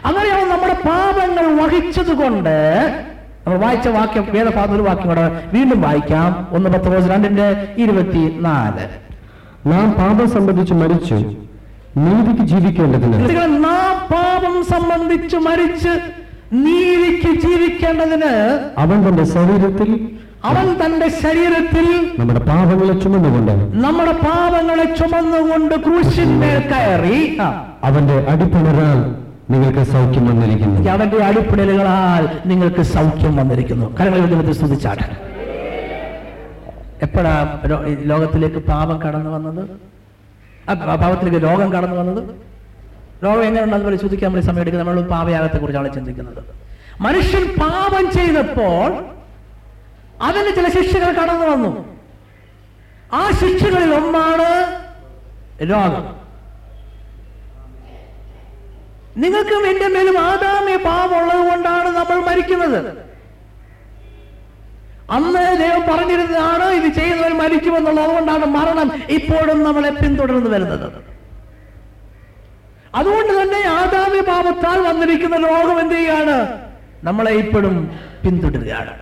അങ്ങനെ അവൻ നമ്മുടെ പാപങ്ങൾ വഹിച്ചത് കൊണ്ട് നമ്മൾ വായിച്ച വാക്യം ഒരു വാക്യം കൂടെ വീണ്ടും വായിക്കാം. ഒന്ന് പത്ത് ദിവസം രണ്ടിന്റെ ഇരുപത്തി നാല് നാം പാപം സംബന്ധിച്ച് മരിച്ചു. നീതിക്ക് ജീവിക്കേണ്ടതിന്. നാം പാപം സംബന്ധിച്ച് മരിച്ച് നീതിക്ക് ജീവിക്കേണ്ടതിന് അവൻ തന്റെ ശരീരത്തിൽ അവൻ തന്റെ ശരീരത്തിൽ നമ്മുടെ പാപങ്ങളെ ചുമന്നുകൊണ്ട് നമ്മുടെ പാപങ്ങളെ ചുമന്നുകൊണ്ട് ക്രൂശിന്മേൽ കയറി. അവന്റെ അടിപ്പിണരാൽ നിങ്ങൾക്ക് സൗഖ്യം വന്നിരിക്കുന്നു. അവന്റെ അടിപ്പിടലുകളാൽ നിങ്ങൾക്ക് സൗഖ്യം വന്നിരിക്കുന്നു. കരങ്ങളിൽ ദൈവത്തെ സ്തുതിച്ചാട്ടെ എപ്പോഴാ ലോകത്തിലേക്ക് പാപം കടന്നു വന്നത്? പാപത്തിലേക്ക് രോഗം കടന്നു വന്നത്? രോഗം എങ്ങനെയുണ്ടെന്ന് പരിശോധിക്കാൻ നമ്മൾ സമയം എടുക്കുന്നത്? നമ്മൾ പാപയാഗത്തെ കുറിച്ചാണ് ചിന്തിക്കുന്നത്. മനുഷ്യൻ പാപം ചെയ്തപ്പോൾ അതിന് ചില ശിക്ഷകൾ കടന്നു വന്നു. ആ ശിക്ഷകളിൽ ഒന്നാണ് രോഗം. നിങ്ങൾക്കും എന്റെ മേലും ആദാമ്യ പാപമുള്ളത് കൊണ്ടാണ് നമ്മൾ മരിക്കുന്നത്. അന്ന് ദൈവം പറഞ്ഞിരുന്നതാണ് ഇത് ചെയ്യുന്നവർ മരിക്കുമെന്നുള്ളത്. കൊണ്ടാണ് മരണം ഇപ്പോഴും നമ്മളെ പിന്തുടർന്ന് വരുന്നത്. അതുകൊണ്ട് തന്നെ ആദാമി പാപത്താൽ വന്നിരിക്കുന്ന രോഗം എന്ത് ചെയ്യാണ്? നമ്മളെ ഇപ്പോഴും പിന്തുടരുകയാണ്.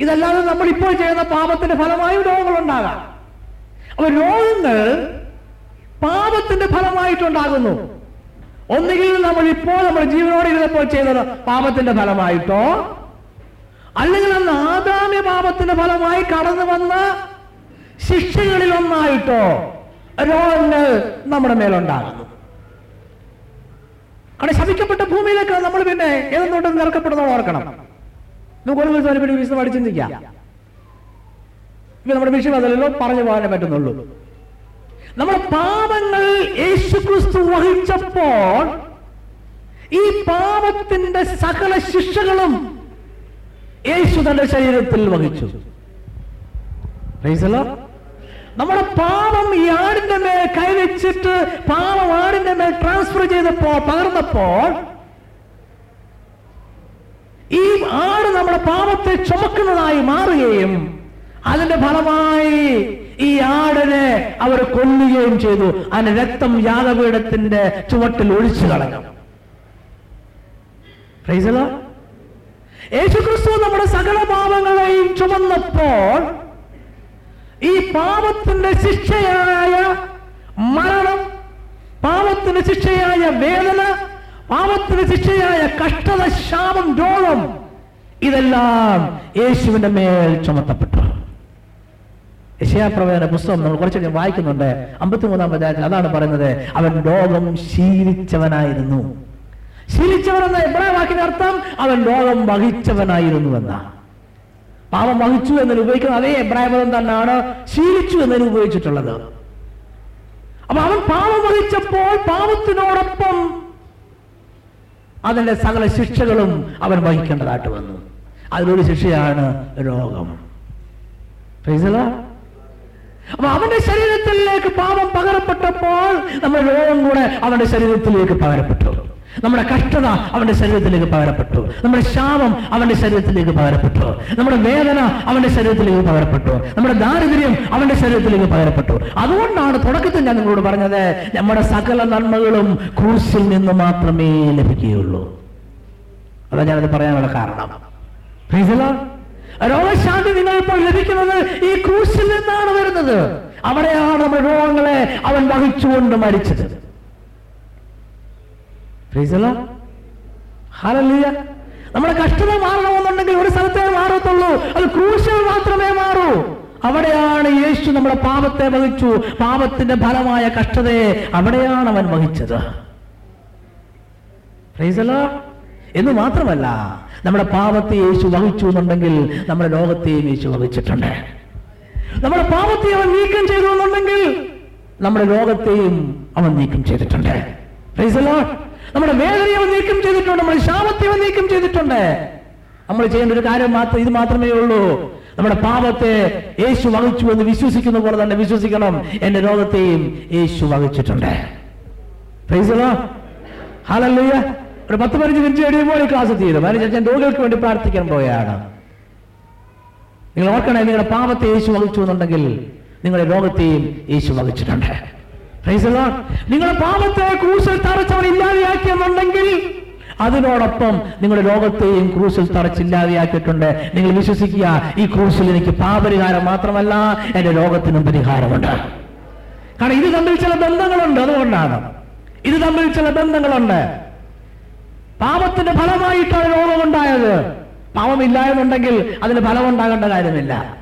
ഇതല്ലാതെ നമ്മൾ ഇപ്പോൾ ചെയ്യുന്ന പാപത്തിന്റെ ഫലമായും രോഗങ്ങൾ ഉണ്ടാകാം അപ്പൊ രോഗങ്ങൾ പാപത്തിന്റെ ഫലമായിട്ടുണ്ടാകുന്നു. ഒന്നുകിൽ നമ്മൾ ഇപ്പോൾ നമ്മൾ ജീവനോട് ഇരുന്നപ്പോൾ ചെയ്തത് പാപത്തിന്റെ ഫലമായിട്ടോ? അല്ലെങ്കിൽ അന്ന് ആദാമ്യ പാപത്തിന്റെ ഫലമായി കടന്നു വന്ന ശിക്ഷകളിൽ ഒന്നായിട്ടോ? രോഗങ്ങൾ നമ്മുടെ മേലുണ്ടാകുന്നു. അവിടെ ശപിക്കപ്പെട്ട ഭൂമിയിലേക്ക് നമ്മൾ പിന്നെ ഏതെന്നോട്ട് നിറക്കപ്പെടുന്ന ഓർക്കണം. നമുക്ക് ഒരു ദിവസം വിശദമായിട്ട് ചിന്തിക്കാം. ഇപ്പൊ നമ്മുടെ വിഷയം അതല്ലല്ലോ പറഞ്ഞു പോകാനേ പറ്റുന്നുള്ളൂ. നമ്മുടെ പാപങ്ങൾ യേശുക്രിസ്തു വഹിച്ചപ്പോൾ ഈ പാപത്തിന്റെ സകല ശിക്ഷകളും യേശു തന്റെ ശരീരത്തിൽ വഹിച്ചു. നമ്മുടെ പാപം ഈ ആടിന്റെ മേൽ കൈവച്ചിട്ട് പാപം ആടിന്റെ മേൽ ട്രാൻസ്ഫർ ചെയ്തപ്പോ പകർന്നപ്പോൾ ഈ ആട് നമ്മുടെ പാപത്തെ ചുമക്കുന്നതായി മാറുകയും അതിന്റെ ഫലമായി ഈ ആടനെ അവർ കൊല്ലുകയും ചെയ്തു. അതിന് രക്തം യാഗപീഠത്തിന്റെ ചുവട്ടിൽ ഒഴിച്ചു കളഞ്ഞു. യേശുക്രിസ്തു നമ്മുടെ സകല പാപങ്ങളെയും ചുമന്നപ്പോൾ ഈ പാപത്തിന്റെ ശിക്ഷയായ മരണം പാപത്തിന് ശിക്ഷയായ വേദന പാപത്തിന് ശിക്ഷയായ കഷ്ടത ശാപം രോഗം ഇതെല്ലാം യേശുവിന്റെ മേൽ ചുമത്തപ്പെട്ടു യശയാപ്രവേദന പുസ്തകം നമ്മൾ കുറച്ച് വായിക്കുന്നുണ്ട്. അമ്പത്തിമൂന്നാം അധ്യായത്തിൽ അതാണ് പറയുന്നത്. അവൻ ലോകം ശീലിച്ചവനായിരുന്നു. ശീലിച്ചവൻ എന്ന എബ്രായ വാക്കിന്റെ അർത്ഥം അവൻ ലോകം വഹിച്ചവനായിരുന്നു എന്നാണ് പാപം വഹിച്ചു എന്നതിന് ഉപയോഗിക്കുന്ന അതേ എബ്രായ തന്നെയാണ് ശീലിച്ചു എന്നതിന് ഉപയോഗിച്ചിട്ടുള്ളത്. അപ്പൊ അവൻ പാപം വഹിച്ചപ്പോൾ പാപത്തിനോടൊപ്പം അതിന്റെ സകല ശിക്ഷകളും അവൻ വഹിക്കേണ്ടതായിട്ട് വന്നു. അതിലൊരു ശിക്ഷയാണ് രോഗം. Lord. അപ്പൊ അവന്റെ ശരീരത്തിലേക്ക് പാപം പകരപ്പെട്ടപ്പോൾ നമ്മുടെ രോഗം കൂടെ അവന്റെ ശരീരത്തിലേക്ക് പകരപ്പെട്ടു. നമ്മുടെ കഷ്ടത അവന്റെ ശരീരത്തിലേക്ക് പകരപ്പെട്ടു. നമ്മുടെ ശാപം അവന്റെ ശരീരത്തിലേക്ക് പകരപ്പെട്ടു. നമ്മുടെ വേദന അവന്റെ ശരീരത്തിലേക്ക് പകരപ്പെട്ടു. നമ്മുടെ ദാരിദ്ര്യം അവന്റെ ശരീരത്തിലേക്ക് പകരപ്പെട്ടു. അതുകൊണ്ടാണ് തുടക്കത്തിൽ ഞാൻ നിങ്ങളോട് പറഞ്ഞത് നമ്മുടെ സകല നന്മകളും ക്രൂസിൽ നിന്ന് മാത്രമേ ലഭിക്കുകയുള്ളൂ. അതാ ഞാനത് പറയാനുള്ള കാരണം. രോഗശാന്തി നിങ്ങൾ ഇപ്പോൾ ലഭിക്കുന്നത് ഈ ക്രൂശിൽ നിന്നാണ് വരുന്നത്. അവിടെയാണ് നമ്മൾ രോഗങ്ങളെ അവൻ വഹിച്ചുകൊണ്ട് മരിച്ചത്. നമ്മുടെ കഷ്ടത മാറണമെന്നുണ്ടെങ്കിൽ ഒരു സ്ഥലത്തെ മാറത്തുള്ളൂ. അത് ക്രൂശിൽ മാത്രമേ മാറൂ. അവിടെയാണ് യേശു നമ്മുടെ പാപത്തെ വഹിച്ചു. പാപത്തിന്റെ ഫലമായ കഷ്ടതയെ അവിടെയാണ് അവൻ വഹിച്ചത്. പ്രൈസലോ. എന്ന് മാത്രമല്ല നമ്മുടെ പാപത്തെ യേശു വഹിച്ചു എന്നുണ്ടെങ്കിൽ നമ്മുടെ ലോകത്തെയും യേശു വഹിച്ചിട്ടുണ്ട്. നമ്മുടെ പാപത്തെ അവൻ നീക്കം ചെയ്തു എന്നുണ്ടെങ്കിൽ നമ്മുടെ ലോകത്തെയും അവൻ നീക്കം ചെയ്തിട്ടുണ്ട്. നമ്മുടെ വേദനയെ അവൻ നീക്കം ചെയ്തിട്ടുണ്ട് നമ്മുടെ ശാപത്തെ അവൻ നീക്കം ചെയ്തിട്ടുണ്ട്. നമ്മൾ ചെയ്യേണ്ട ഒരു കാര്യം മാത്രം ഇത് മാത്രമേ ഉള്ളൂ. നമ്മുടെ പാപത്തെ യേശു വഹിച്ചു എന്ന് വിശ്വസിക്കുന്ന പോലെ തന്നെ വിശ്വസിക്കണം. എന്റെ രോഗത്തെയും യേശു വഹിച്ചിട്ടുണ്ട്. ഹലല്ലയ്യ. ഒരു പത്ത് പതിനഞ്ച് മിനിറ്റ് കഴിയുമ്പോൾ ഈ ക്ലാസ് തീരും അതിന് ഞാൻ രോഗികൾക്ക് വേണ്ടി പ്രാർത്ഥിക്കാൻ പോയാണ് നിങ്ങൾ ഓർക്കണേ നിങ്ങളുടെ പാപത്തെ യേശു വഹിച്ചു എന്നുണ്ടെങ്കിൽ നിങ്ങളുടെ രോഗത്തെയും യേശു വഹിച്ചിട്ടുണ്ട്. നിങ്ങളുടെ പാപത്തെ ക്രൂസിൽ തറച്ചവൻ ഇല്ലാതെയാക്കിയെന്നുണ്ടെങ്കിൽ അതിനോടൊപ്പം നിങ്ങളുടെ രോഗത്തെയും ക്രൂസിൽ തറച്ചില്ലാതെയാക്കിയിട്ടുണ്ട്. നിങ്ങൾ വിശ്വസിക്കുക ഈ ക്രൂസിൽ എനിക്ക് പാപരിഹാരം മാത്രമല്ല എന്റെ രോഗത്തിനും പരിഹാരമുണ്ട്. കാരണം ഇത് തമ്മിൽ ചില ബന്ധങ്ങളുണ്ട് അതുകൊണ്ടാണ്. ഇത് തമ്മിൽ ചില ബന്ധങ്ങളുണ്ട്. പാപത്തിന്റെ ഫലമായിട്ടാണ് രോഗമുണ്ടായത് പാപമില്ല എന്നുണ്ടെങ്കിൽ അതിന് ഫലമുണ്ടാകേണ്ട കാര്യമില്ല.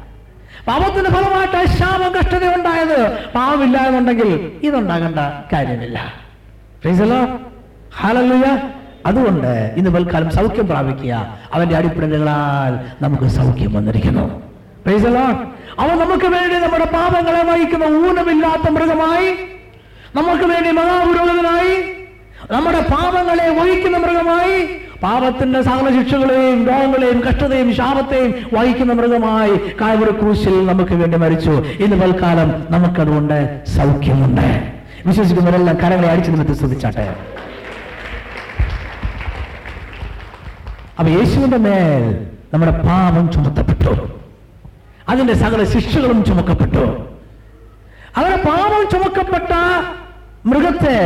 പാപത്തിന്റെ ഫലമായിട്ട് അശാപം കഷ്ടത ഉണ്ടായത്. പാപമില്ല എന്നുണ്ടെങ്കിൽ ഇതുണ്ടാകേണ്ട കാര്യമില്ല. അതുകൊണ്ട് ഇന്ന് പൽക്കാലം സൗഖ്യം പ്രാപിക്കുക. അവന്റെ അടിപ്പിടലുകളാൽ നമുക്ക് സൗഖ്യം വന്നിരിക്കുന്നു. അവൻ നമുക്ക് വേണ്ടി നമ്മുടെ പാപങ്ങളെ വഹിക്കുന്ന ഊനമില്ലാത്ത മൃഗമായി നമുക്ക് വേണ്ടി മഹാപുരോഹിതനായി നമ്മുടെ പാപങ്ങളെ വഹിക്കുന്ന മൃഗമായി പാപത്തിന്റെ സകല ശിക്ഷകളെയും രോഗങ്ങളെയും കഷ്ടതയും ശാപത്തെയും വഹിക്കുന്ന മൃഗമായി കായവറി ക്രൂശിൽ നമുക്ക് വേണ്ടി മരിച്ചു. ഇന്ന് തൽക്കാലം നമുക്കതുകൊണ്ട് സൗഖ്യമുണ്ട്. വിശ്വസിക്കുന്നവരെല്ലാം കരങ്ങളെ അടിച്ചു നിമിത്തം ശ്രദ്ധിച്ചാട്ടെ. അപ്പൊ യേശുവിന്റെ മേൽ നമ്മുടെ പാപം ചുമത്തപ്പെട്ടു. അതിന്റെ സകല ശിക്ഷകളും ചുമക്കപ്പെട്ടു. അങ്ങനെ പാപം ചുമക്കപ്പെട്ട മൃഗത്തെ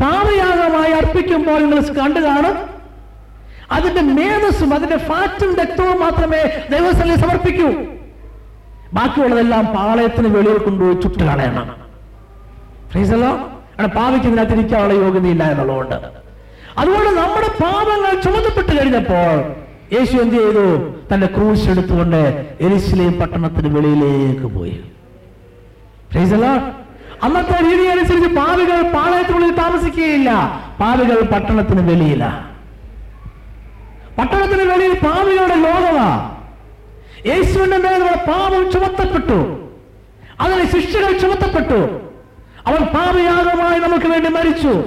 പാപയാഗമായി അർപ്പിക്കുമ്പോൾ നിങ്ങൾ കണ്ടു കാണും. അതിന്റെ മേധസ്സും അതിന്റെ ഫാറ്റും രക്തവും മാത്രമേ ദൈവസ്ഥലിൽ സമർപ്പിക്കൂ. ബാക്കിയുള്ളതെല്ലാം പാളയത്തിന് വെളിയിൽ കൊണ്ടുപോയി ചുട്ട് കളയണം. ഫ്രീസല്ലോ? അവിടെ പാവിക്ക് ഇതിനകത്തിരിക്കാനുള്ള യോഗ്യതയില്ല എന്നുള്ളതുകൊണ്ട്. അതുകൊണ്ട് നമ്മുടെ പാപങ്ങൾ ചുമതപ്പെട്ട് കഴിഞ്ഞപ്പോൾ യേശു എന്ത് ചെയ്തു? തന്റെ ക്രൂശ് എടുത്തുകൊണ്ട് എരിശിലെയും പട്ടണത്തിന് വെളിയിലേക്ക് പോയി. ഫ്രീസല്ലോ? അന്നത്തെ രീതി അനുസരിച്ച് പാവികൾ പാളയത്തിനുള്ളിൽ താമസിക്കുകയില്ല. പാവികൾ പട്ടണത്തിന് വെളിയില. പട്ടണത്തിന് വെളിയിൽ പാവികളുടെ ലോകമാ. യേശുവിന്റെ മേൽ നമ്മുടെ പാപം ചുമത്തപ്പെട്ടു. അതിന് ശിക്ഷകൾ ചുമത്തപ്പെട്ടു. അവൻ പാപയാഗമായി നമുക്ക് വേണ്ടി മരിച്ചു.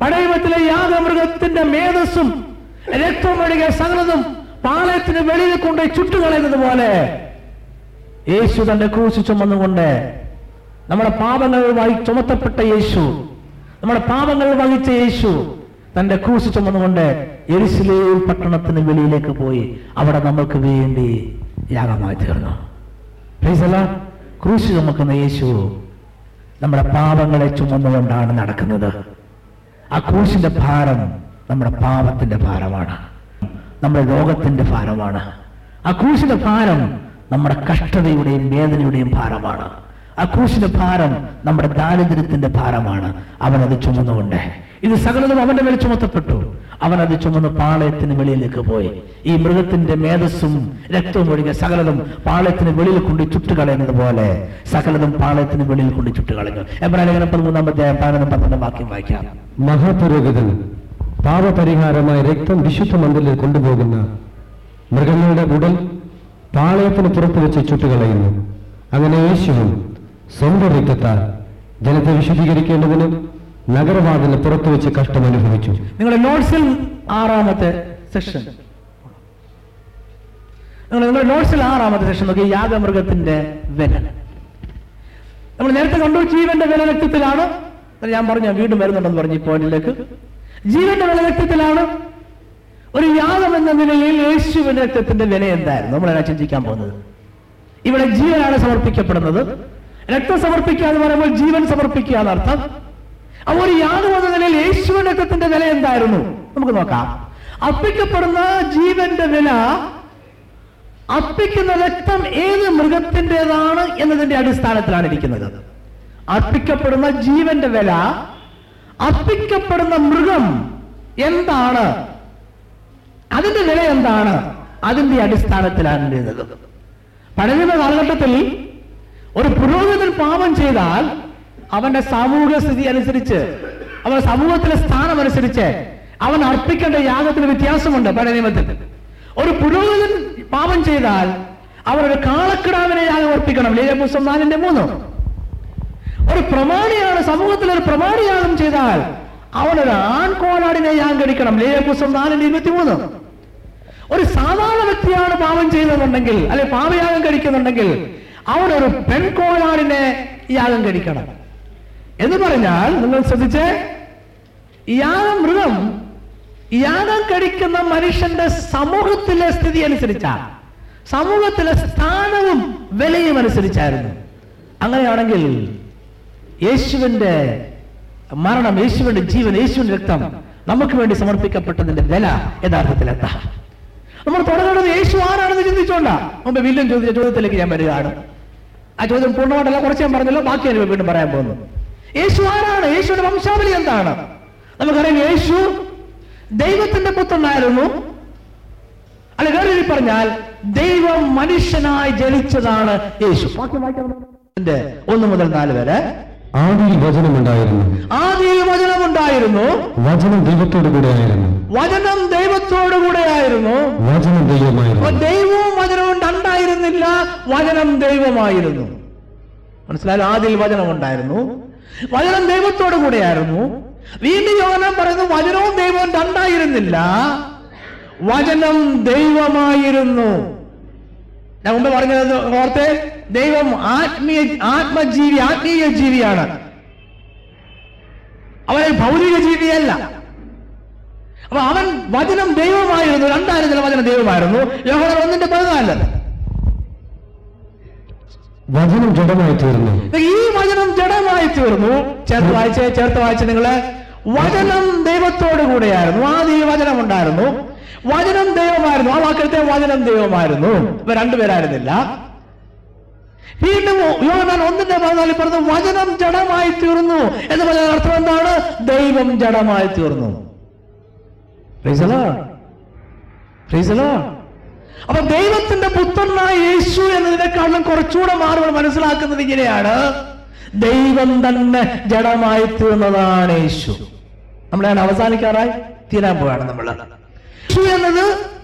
പടയവത്തിലെ യാഗമൃഗത്തിന്റെ മേധസ്സും രക്തം ഒഴുകിയ സകലതും പാളയത്തിന് വെളിയിൽ കൊണ്ട് ചുട്ടുകളയുന്നത് പോലെ യേശു തന്റെ ക്രൂശിച്ചു ചുമന്നുകൊണ്ട് നമ്മുടെ പാപങ്ങൾ വഹി ചുമത്തപ്പെട്ട യേശു. നമ്മുടെ പാപങ്ങൾ വഹിച്ച യേശു തന്റെ ക്രൂസ് ചുമന്നുകൊണ്ട് എരിശിലേ പട്ടണത്തിന് വെളിയിലേക്ക് പോയി അവിടെ നമ്മൾക്ക് വേണ്ടി യാഗമായി തീർന്നു. ക്രൂശ് ചുമക്കുന്ന യേശു നമ്മുടെ പാപങ്ങളെ ചുമന്നുകൊണ്ടാണ് നടക്കുന്നത്. ആ ക്രൂശിന്റെ ഭാരം നമ്മുടെ പാപത്തിന്റെ ഭാരമാണ്. നമ്മുടെ ലോകത്തിന്റെ ഭാരമാണ്. ആ ക്രൂശിന്റെ ഭാരം നമ്മുടെ കഷ്ടതയുടെയും വേദനയുടെയും ഭാരമാണ്. ആ ക്രൂശിന്റെ ഭാരം നമ്മുടെ ദാരിദ്ര്യത്തിന്റെ ഭാരമാണ്. അവൻ അത് ചുമന്നുകൊണ്ട്. ഇത് സകലതും അവന്റെ മേൽ ചുമത്തപ്പെട്ടു. അവൻ അത് ചുമന്ന് പാളയത്തിന് വെളിയിലേക്ക് പോയി. ഈ മൃഗത്തിന്റെ മേധസ്സും രക്തവും ഒഴികെ സകലതും പാളയത്തിന് വെളിയിൽ കൊണ്ട് ചുട്ടുകളയുന്നത് പോലെ സകലതും പാളയത്തിന് വെളിയിൽ കൊണ്ട് ചുട്ടുകളഞ്ഞു. എബ്രാഹിം പതിമൂന്നാമത്തെ പതിനൊന്ന് പന്ത്രണ്ട് വാക്യം വായിക്കാം. മഹാപുരോഹിതൻ പാപപരിഹാരമായി രക്തം വിശുദ്ധ മന്ദിരിൽ കൊണ്ടുപോകുന്ന മൃഗങ്ങളുടെ ഉടൽ പാളയത്തിന് പുറത്തു വെച്ച് ചുട്ടുകളയുന്നു. അങ്ങനെ യേശുവും സ്വന്തം രക്തത്താൽ ജനത്തെ വിശദീകരിക്കേണ്ടതിന് നഗരവാതിൽ പുറത്തു വെച്ച് കഷ്ടം അനുഭവിച്ചു. നിങ്ങളുടെ നോട്ട്സിൽ ആറാമത്തെ സെക്ഷൻ നിങ്ങളുടെ നോട്ട്സിൽ ആറാമത്തെ സെക്ഷൻ നോക്കി യാഗമൃഗത്തിന്റെ വില നമ്മൾ നേരത്തെ കണ്ടു ജീവന്റെ വില രക്തത്തിലാണ് ഞാൻ പറഞ്ഞു വീണ്ടും വരുന്നുണ്ടെന്ന് പറഞ്ഞു പോയിന്റിലേക്ക്. ജീവന്റെ വില രക്തത്തിലാണ് ഒരു യാഗം എന്ന നിലയിൽ യേശുവിന്റെ രക്തത്തിന്റെ വില എന്തായിരുന്നു? നമ്മളാണ് ചിന്തിക്കാൻ പോകുന്നത്. ഇവിടെ ജീവനാണ് സമർപ്പിക്കപ്പെടുന്നത്. രക്തം സമർപ്പിക്കുക എന്ന് പറയുമ്പോൾ ജീവൻ സമർപ്പിക്കുക എന്നർത്ഥം അപ്പോൾ ഒരു യാഗം എന്ന നിലയിൽ യേശുവിന്റെ രക്തത്തിന്റെ വില എന്തായിരുന്നു? നമുക്ക് നോക്കാം. അർപ്പിക്കപ്പെടുന്ന ജീവന്റെ വില അർപ്പിക്കുന്ന രക്തം ഏത് മൃഗത്തിന്റെതാണ് എന്നതിന്റെ അടിസ്ഥാനത്തിലാണ് ഇരിക്കുന്നത്. അർപ്പിക്കപ്പെടുന്ന ജീവന്റെ വില അർപ്പിക്കപ്പെടുന്ന മൃഗം എന്താണ്? അതിന്റെ വില എന്താണ്? അതിന്റെ അടിസ്ഥാനത്തിലാണ് പഴയ കാലഘട്ടത്തിൽ ഒരു പുരോഹിതൻ പാപം ചെയ്താൽ അവന്റെ സാമൂഹിക സ്ഥിതി അനുസരിച്ച് അവൻ സമൂഹത്തിലെ സ്ഥാനം അനുസരിച്ച് അവൻ അർപ്പിക്കേണ്ട യാഗത്തിന് വ്യത്യാസമുണ്ട് പഴയ നിയമത്തിൽ. ഒരു പുരോഹിതൻ പാപം ചെയ്താൽ അവൻ ഒരു കാളക്കിടാവിനെ യാഗം അർപ്പിക്കണം. ലീല പുസ്തകം നാലിന്റെ ഒരു പ്രമാണിയാണ് സമൂഹത്തിൽ ഒരു പ്രമാണിയാഗം ചെയ്താൽ അവനൊരു ആൺകോലാടിനെ യാഗം കഴിക്കണം. ലീല നാലിന്റെ ഇരുപത്തിമൂന്ന്. ഒരു സാധാരണ വ്യക്തിയാണ് പാപം ചെയ്യുന്നുണ്ടെങ്കിൽ അല്ലെ പാപയാഗം കഴിക്കുന്നുണ്ടെങ്കിൽ അവനൊരു പെൺകോളാടിനെ യാഗം കഴിക്കണം എന്ന് പറഞ്ഞാൽ നിങ്ങൾ ശ്രദ്ധിച്ച്? യാഗം മൃഗം യാഗം കഴിക്കുന്ന മനുഷ്യന്റെ സമൂഹത്തിലെ സ്ഥിതി അനുസരിച്ചാണ് സമൂഹത്തിലെ സ്ഥാനവും വിലയും അനുസരിച്ചായിരുന്നു. അങ്ങനെയാണെങ്കിൽ യേശുവിന്റെ മരണം യേശുവിന്റെ ജീവൻ യേശുവിന്റെ രക്തം നമുക്ക് വേണ്ടി സമർപ്പിക്കപ്പെട്ടതിന്റെ വില യഥാർത്ഥത്തിൽ എന്താ നമ്മൾ തുടങ്ങുന്നത് യേശു ആരാണെന്ന് ചിന്തിച്ചോണ്ടാ മുമ്പ് വില്യം ചോദിച്ച ചോദ്യത്തിലേക്ക് ഞാൻ വരികയാണ്. ആ ചോദ്യം പൂർണമായിട്ടല്ല. കുറച്ച് ഞാൻ പറഞ്ഞല്ലോ. ബാക്കി ഞാൻ വീണ്ടും പറയാൻ പോകുന്നു. യേശു ആരാണ്? യേശുവിന്റെ വംശാവലി എന്താണ്? നമുക്കറിയാം യേശു ദൈവത്തിന്റെ പുത്രനായിരുന്നു. അല്ല വേറെ പറഞ്ഞാൽ ദൈവം മനുഷ്യനായി ജനിച്ചതാണ് യേശു. ഒന്ന് മുതൽ നാല് വരെ. ആദ്യം വചനം ഉണ്ടായിരുന്നു വചനമുണ്ടായിരുന്നു വചനം ദൈവത്തോടു കൂടെ ആയിരുന്നു. വചനം ദൈവത്തോടുകൂടെ ആയിരുന്നു. വചനം ദൈവമായിരുന്നു. ദൈവവും വചനവും രണ്ടായിരുന്നില്ല വചനം ദൈവമായിരുന്നു. മനസ്സിലായാലും ആദ്യം വചനം ഉണ്ടായിരുന്നു. വചനം ദൈവത്തോടു കൂടെയായിരുന്നു വീണ്ടും യോഗനം പറയുന്നു വചനവും ദൈവവും രണ്ടായിരുന്നില്ല വചനം ദൈവമായിരുന്നു. ഞാൻ മുമ്പ് പറഞ്ഞത് ഓർത്തെ ദൈവം ആത്മീയ ആത്മജീവി ആത്മീയ ജീവിയാണ്. അവൻ ഭൗതിക ജീവിയല്ല അപ്പൊ അവൻ വചനം ദൈവമായിരുന്നു രണ്ടായിരം ചില വചനം ദൈവമായിരുന്നു. യോഹന്നാൻ ഒന്നിന്റെ പതിനാല് വചനം ജഡമായി തീർന്നു. ഈ വചനം ജഡമായി തീർന്നു. ചേർത്ത് വായിച്ച് ചേർത്ത് വായിച്ച് നിങ്ങൾ. വചനം ദൈവത്തോടു കൂടെയായിരുന്നു. ആദ്യം ഈ വചനം ഉണ്ടായിരുന്നു. വചനം ദൈവമായിരുന്നു. ആ വാക്കത്തെ വചനം ദൈവമായിരുന്നു. ഇവ രണ്ടുപേരായിരുന്നില്ല. വീണ്ടും യോഹന്നാൻ ഒന്നിന്റെ പതിനാലിൽ പറഞ്ഞു വചനം ജഡമായി തീർന്നു. എന്ന് പറഞ്ഞ അർത്ഥം എന്താണ്? ദൈവം ജഡമായി തീർന്നു. അപ്പൊ ദൈവത്തിന്റെ പുത്രനായ യേശു എന്നതിനെക്കാളും കുറച്ചുകൂടെ മാറുകൾ മനസ്സിലാക്കുന്നത് ഇങ്ങനെയാണ്. ദൈവം തന്നെ ജഡമായി തീർന്നതാണ് യേശു. നമ്മളെ അവസാനിക്കാറായി തീരാൻ പോവാണ് നമ്മൾ യേശു എന്നത്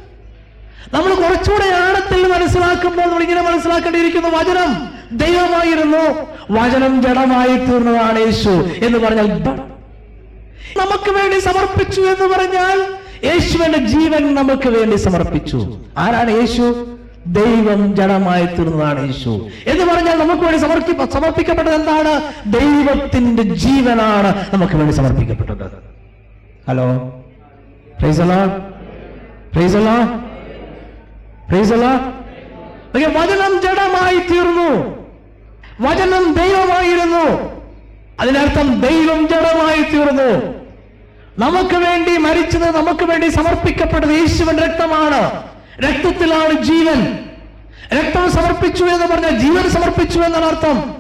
നമ്മൾ കുറച്ചുകൂടെ ആഴത്തിൽ മനസ്സിലാക്കുമ്പോൾ നമ്മൾ ഇങ്ങനെ മനസ്സിലാക്കേണ്ടിയിരിക്കുന്നു വചനം ദൈവമായിരുന്നു. വചനം ജഡമായി തീർന്നതാണ് യേശു എന്ന് പറഞ്ഞാൽ നമുക്ക് വേണ്ടി സമർപ്പിച്ചു എന്ന് പറഞ്ഞാൽ യേശുവിന്റെ ജീവൻ നമുക്ക് വേണ്ടി സമർപ്പിച്ചു. ആരാണ് യേശു? ദൈവം ജഡമായി തീർന്നതാണ് യേശു. എന്ന് പറഞ്ഞാൽ നമുക്ക് വേണ്ടി സമർപ്പി സമർപ്പിക്കപ്പെട്ടത് എന്താണ്? ദൈവത്തിന്റെ ജീവനാണ് നമുക്ക് വേണ്ടി സമർപ്പിക്കപ്പെട്ടത്. ഹലോ? പ്രൈസലോ? പ്രൈസലോ? വചനം ജഡമായി തീർന്നു. വചനം ദൈവമായിരുന്നു. അതിനർത്ഥം ദൈവം ജഡമായി തീർന്നു. നമുക്ക് വേണ്ടി മരിച്ചത് നമുക്ക് വേണ്ടി സമർപ്പിക്കപ്പെട്ടത് യേശുവൻ രക്തമാണ്. രക്തത്തിലാണ് ജീവൻ. രക്തം സമർപ്പിച്ചു എന്ന് പറഞ്ഞാൽ ജീവൻ സമർപ്പിച്ചു എന്നാണ് അർത്ഥം.